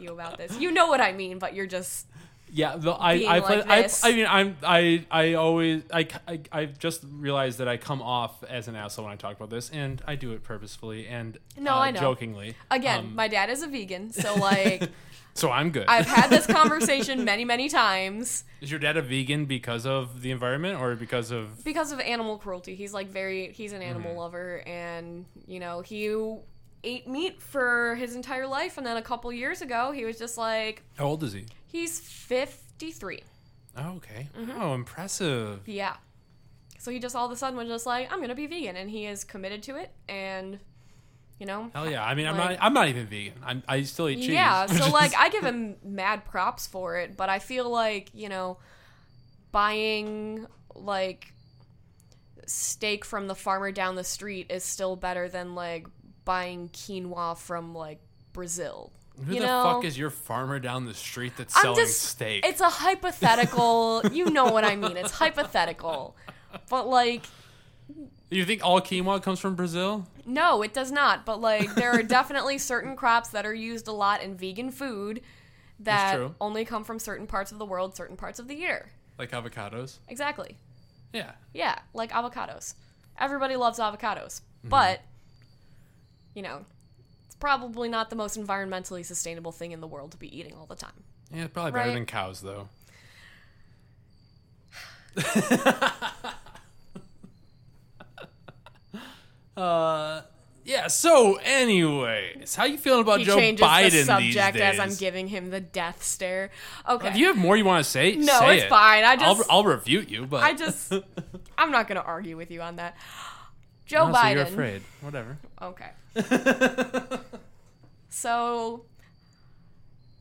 you about this. You know what I mean, but you're just Yeah, the, I, I, like I. I mean, I'm, I, I always, I, I, I've just realized that I come off as an asshole when I talk about this, and I do it purposefully and No, uh, I know. jokingly. again, Um, my dad is a vegan, so like, so I'm good. I've had this conversation many, many times Is your dad a vegan because of the environment or because of? because of animal cruelty. He's like very, he's an animal Mm-hmm. lover, and you know, he ate meat for his entire life, and then a couple years ago, he was just like, How old is he? he's 53. Oh, okay. Mm-hmm. Oh, impressive. Yeah. So he just all of a sudden was just like, I'm gonna be vegan, and he is committed to it, and you know. Hell yeah! I mean, I'm Like- not. I'm not even vegan. I'm, I still eat cheese. Yeah, so like I give him mad props for it, but I feel like, you know, buying like steak from the farmer down the street is still better than like buying quinoa from like Brazil. who you the know? fuck is your farmer down the street that's I'm selling just steak? It's a hypothetical. you know what I mean. It's hypothetical. But like you think all quinoa comes from Brazil? No, it does not. But like, there are definitely certain crops that are used a lot in vegan food that only come from certain parts of the world, certain parts of the year. Like avocados? Exactly. Yeah. Yeah, like avocados. Everybody loves avocados, Mm-hmm. but you know, it's probably not the most environmentally sustainable thing in the world to be eating all the time. Yeah, probably better Right. than cows though. uh yeah, so anyways, how you feeling about He Joe changes Biden the subject these days? as I'm giving him the death stare. Okay. Do you have more you want to say? No, Say it's it. fine. I I'll, just- I'll refute you, but I just I'm not going to argue with you on that. Joe so Biden. you're afraid. Whatever. Okay. so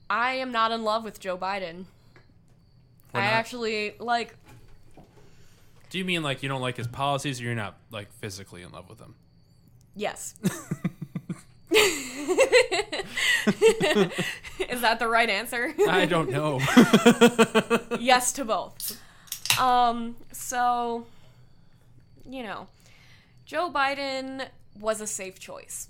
I am not in love with Joe Biden. I not? actually like Do you mean like you don't like his policies, or you're not like physically in love with him? yes. Is that the right answer? I don't know. yes to both. Um, so, you know, Joe Biden was a safe choice.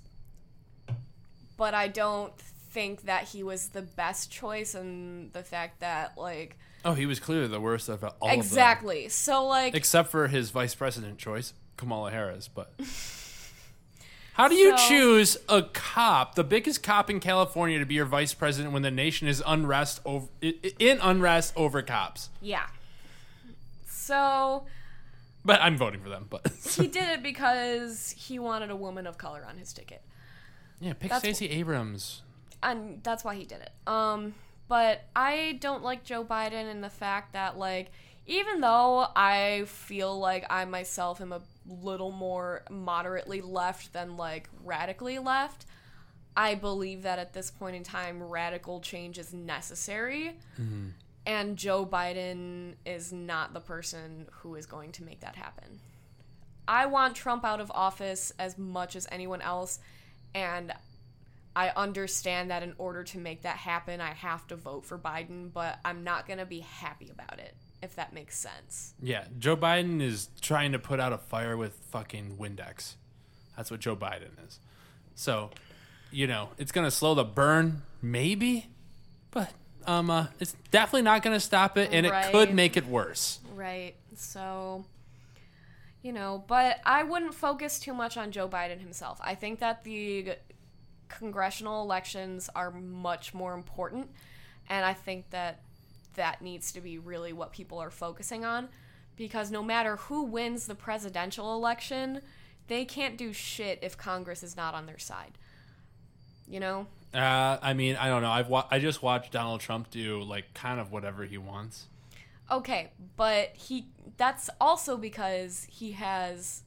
But I don't think that he was the best choice and the fact that like Oh, he was clearly the worst of all of them. exactly. So like Except for his vice president choice, Kamala Harris. But how do you So- choose a cop, the biggest cop in California, to be your vice president when the nation is unrest over in unrest over cops? yeah. So But I'm voting for them. But he did it because he wanted a woman of color on his ticket. yeah, pick That's- Stacey Abrams. and that's why he did it. Um, but I don't like Joe Biden and the fact that like even though I feel like I myself am a little more moderately left than like radically left, I believe that at this point in time radical change is necessary. And Joe Biden is not the person who is going to make that happen. I want Trump out of office as much as anyone else, and I understand that in order to make that happen, I have to vote for Biden, but I'm not going to be happy about it, if that makes sense. Yeah, Joe Biden is trying to put out a fire with fucking Windex. That's what Joe Biden is. So, you know, it's gonna slow the burn, maybe, but um, uh, it's definitely not gonna stop it, and it could make it worse. Right. So, you know, but I wouldn't focus too much on Joe Biden himself. I think that the congressional elections are much more important, and I think that that needs to be really what people are focusing on because no matter who wins the presidential election, they can't do shit if Congress is not on their side. You know? Uh, I mean, I don't know. I've wa- I just watched Donald Trump do like kind of whatever he wants. Okay, but he that's also because he has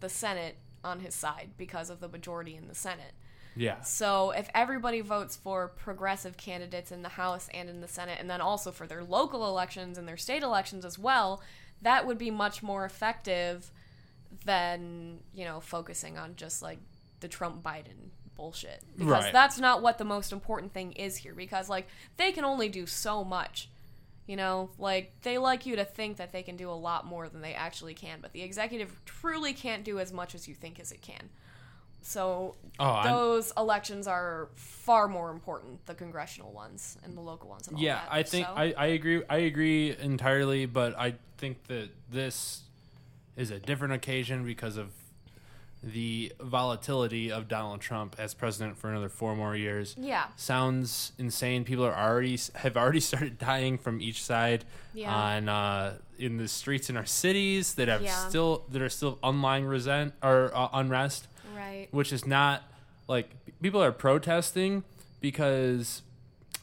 the Senate on his side because of the majority in the Senate. Yeah, So if everybody votes for progressive candidates in the House and in the Senate and then also for their local elections and their state elections as well, that would be much more effective than, you know, focusing on just like the Trump Biden bullshit. Because Right. that's not what the most important thing is here because like they can only do so much. You know, like they like you to think that they can do a lot more than they actually can, but the executive truly can't do as much as you think as it can. So Oh, I'm- those elections are far more important, the congressional ones and the local ones and all yeah. that. I think So- I, I agree. I agree entirely, but I think that this is a different occasion because of the volatility of Donald Trump as president for another four more years. Yeah. sounds insane. People are already have already started dying from each side Yeah. on uh, in the streets in our cities that have Yeah. still that are still online resent or uh, unrest, right. which is not like people are protesting because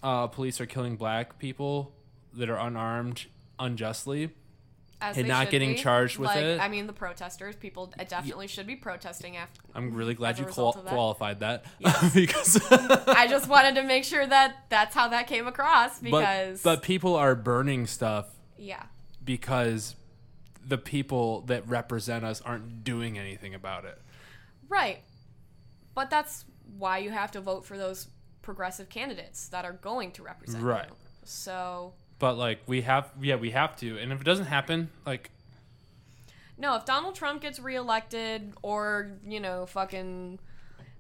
uh, police are killing black people that are unarmed unjustly. As and not getting be. charged with like, it. I mean, the protesters, people definitely should be protesting after. I'm really glad you qual- that? qualified that Yes. because I just wanted to make sure that that's how that came across but because but people are burning stuff yeah, because the people that represent us aren't doing anything about it. right. But that's why you have to vote for those progressive candidates that are going to represent Right. you. So But like we have yeah, we have to. And if it doesn't happen, like No, if Donald Trump gets reelected or, you know, fucking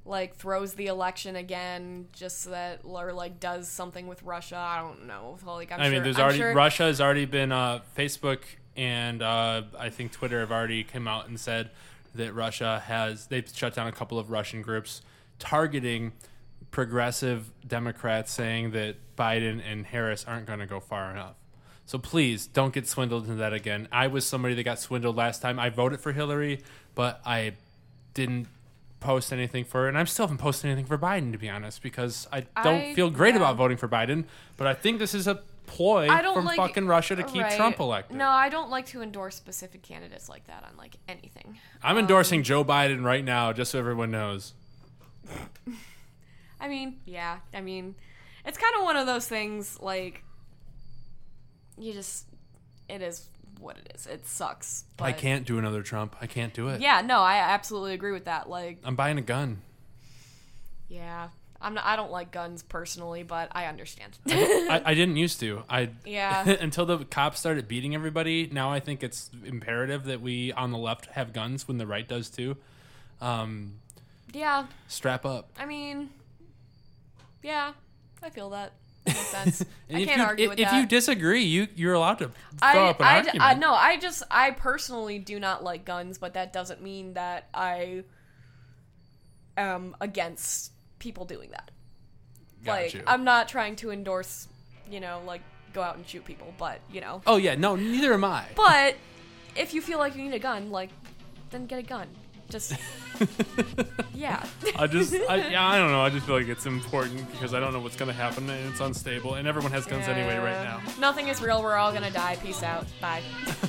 like throws the election again just so that or like does something with Russia, I don't know. Like I'm i sure mean there's I'm already sure- Russia has already been uh Facebook and uh I think Twitter have already come out and said that Russia has they've shut down a couple of Russian groups targeting progressive Democrats saying that Biden and Harris aren't going to go far enough. So please don't get swindled into that again. I was somebody that got swindled last time. I voted for Hillary, but I didn't post anything for her, and I'm still haven't posted anything for Biden to be honest because I don't I- feel great yeah. about voting for Biden. But I think this is a ploy I from like fucking Russia to keep right. Trump elected. No, I don't like to endorse specific candidates like that on like anything. I'm um, endorsing Joe Biden right now, just so everyone knows. I mean, yeah. I mean, it's kind of one of those things like you just it is what it is. It sucks. I can't do another Trump. I can't do it. Yeah, no, I absolutely agree with that. Like, I'm buying a gun. yeah. I'm not, I don't like guns personally, but I understand. I, I didn't used to. I Yeah. until the cops started beating everybody. Now I think it's imperative that we on the left have guns when the right does too. Um, yeah, strap up. I mean, Yeah, I feel that. Makes sense. I if can't you, argue if, with if that. you disagree, you you're allowed to throw I, up an I, argument. I, no, I just, I personally do not like guns, but that doesn't mean that I am against people doing that. Got like, you. I'm not trying to endorse, you know, like, go out and shoot people, but, you know. oh yeah, no, neither am I. But if you feel like you need a gun, like, then get a gun. Just, yeah. I just, I, yeah, I don't know. I just feel like it's important because I don't know what's gonna happen and it's unstable, and everyone has guns anyway right now. Nothing is real. We're all gonna die. Peace out. Bye.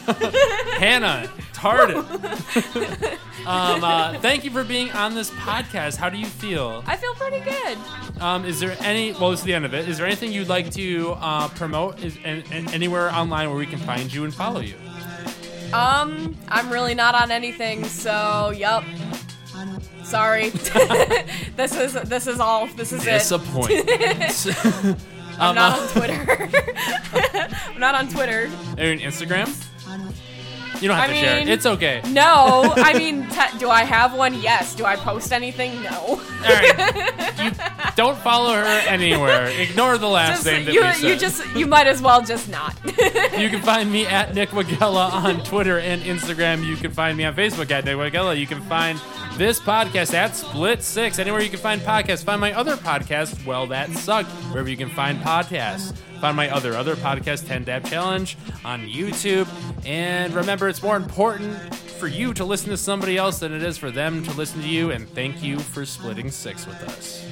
Hannah Tartan. um, uh, thank you for being on this podcast. How do you feel? I feel pretty good. Um, is there any? Well, this is the end of it. Is there anything you'd like to uh, promote? Is, and, and anywhere online where we can find you and follow you? Um, I'm really not on anything, so yup. Sorry. this is this is all. This is it. Disappointment. I'm um, not on Twitter. I'm not on Twitter. Are you on Instagram? You don't have I to share it. mean- It's okay. No, I mean, te- do I have one? Yes. Do I post anything? No. All right. You don't follow her anywhere. Ignore the last Just, thing that you, we said. you just, you might as well just not. You can find me at Nick Wagella on Twitter and Instagram. You can find me on Facebook at Nick Wagella. You can find this podcast at Split Six. Anywhere you can find podcasts. Find my other podcast, Well That Sucked, wherever you can find podcasts. Find my other other podcast, 10 Dab Challenge, on YouTube. And remember, it's more important for you to listen to somebody else than it is for them to listen to you. And thank you for splitting six with us.